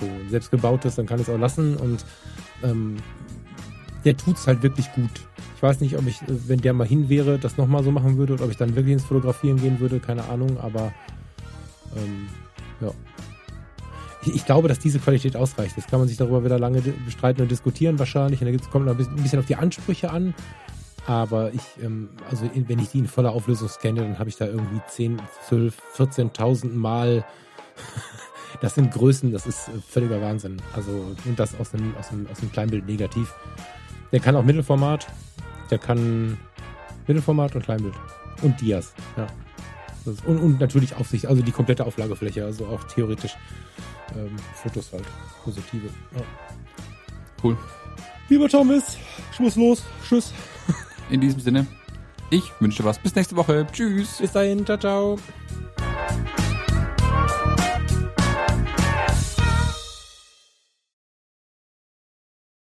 so selbst gebaut ist, dann kann ich es auch lassen und ähm, der es halt wirklich gut. Ich weiß nicht, ob ich, wenn der mal hin wäre, das nochmal so machen würde oder ob ich dann wirklich ins Fotografieren gehen würde, keine Ahnung, aber ähm, ja. Ich, glaube, dass diese Qualität ausreicht. Jetzt kann man sich darüber wieder lange bestreiten und diskutieren wahrscheinlich. Und da kommt noch ein bisschen auf die Ansprüche an. Aber ich, ähm, also wenn ich die in voller Auflösung scanne, dann habe ich da irgendwie 10, 12, 14.000 Mal das sind Größen, das ist völliger Wahnsinn. Also, und das aus dem, aus dem, aus Kleinbild negativ. Der kann auch Mittelformat, der kann Mittelformat und Kleinbild. Und Dias, ja. Und, und natürlich Aufsicht, also die komplette Auflagefläche, also auch theoretisch ähm, Fotos halt, positive. Ja. Cool. Lieber Thomas, ich muss los. Tschüss. In diesem Sinne, ich wünsche was. Bis nächste Woche. Tschüss. Bis dahin. Ciao, ciao.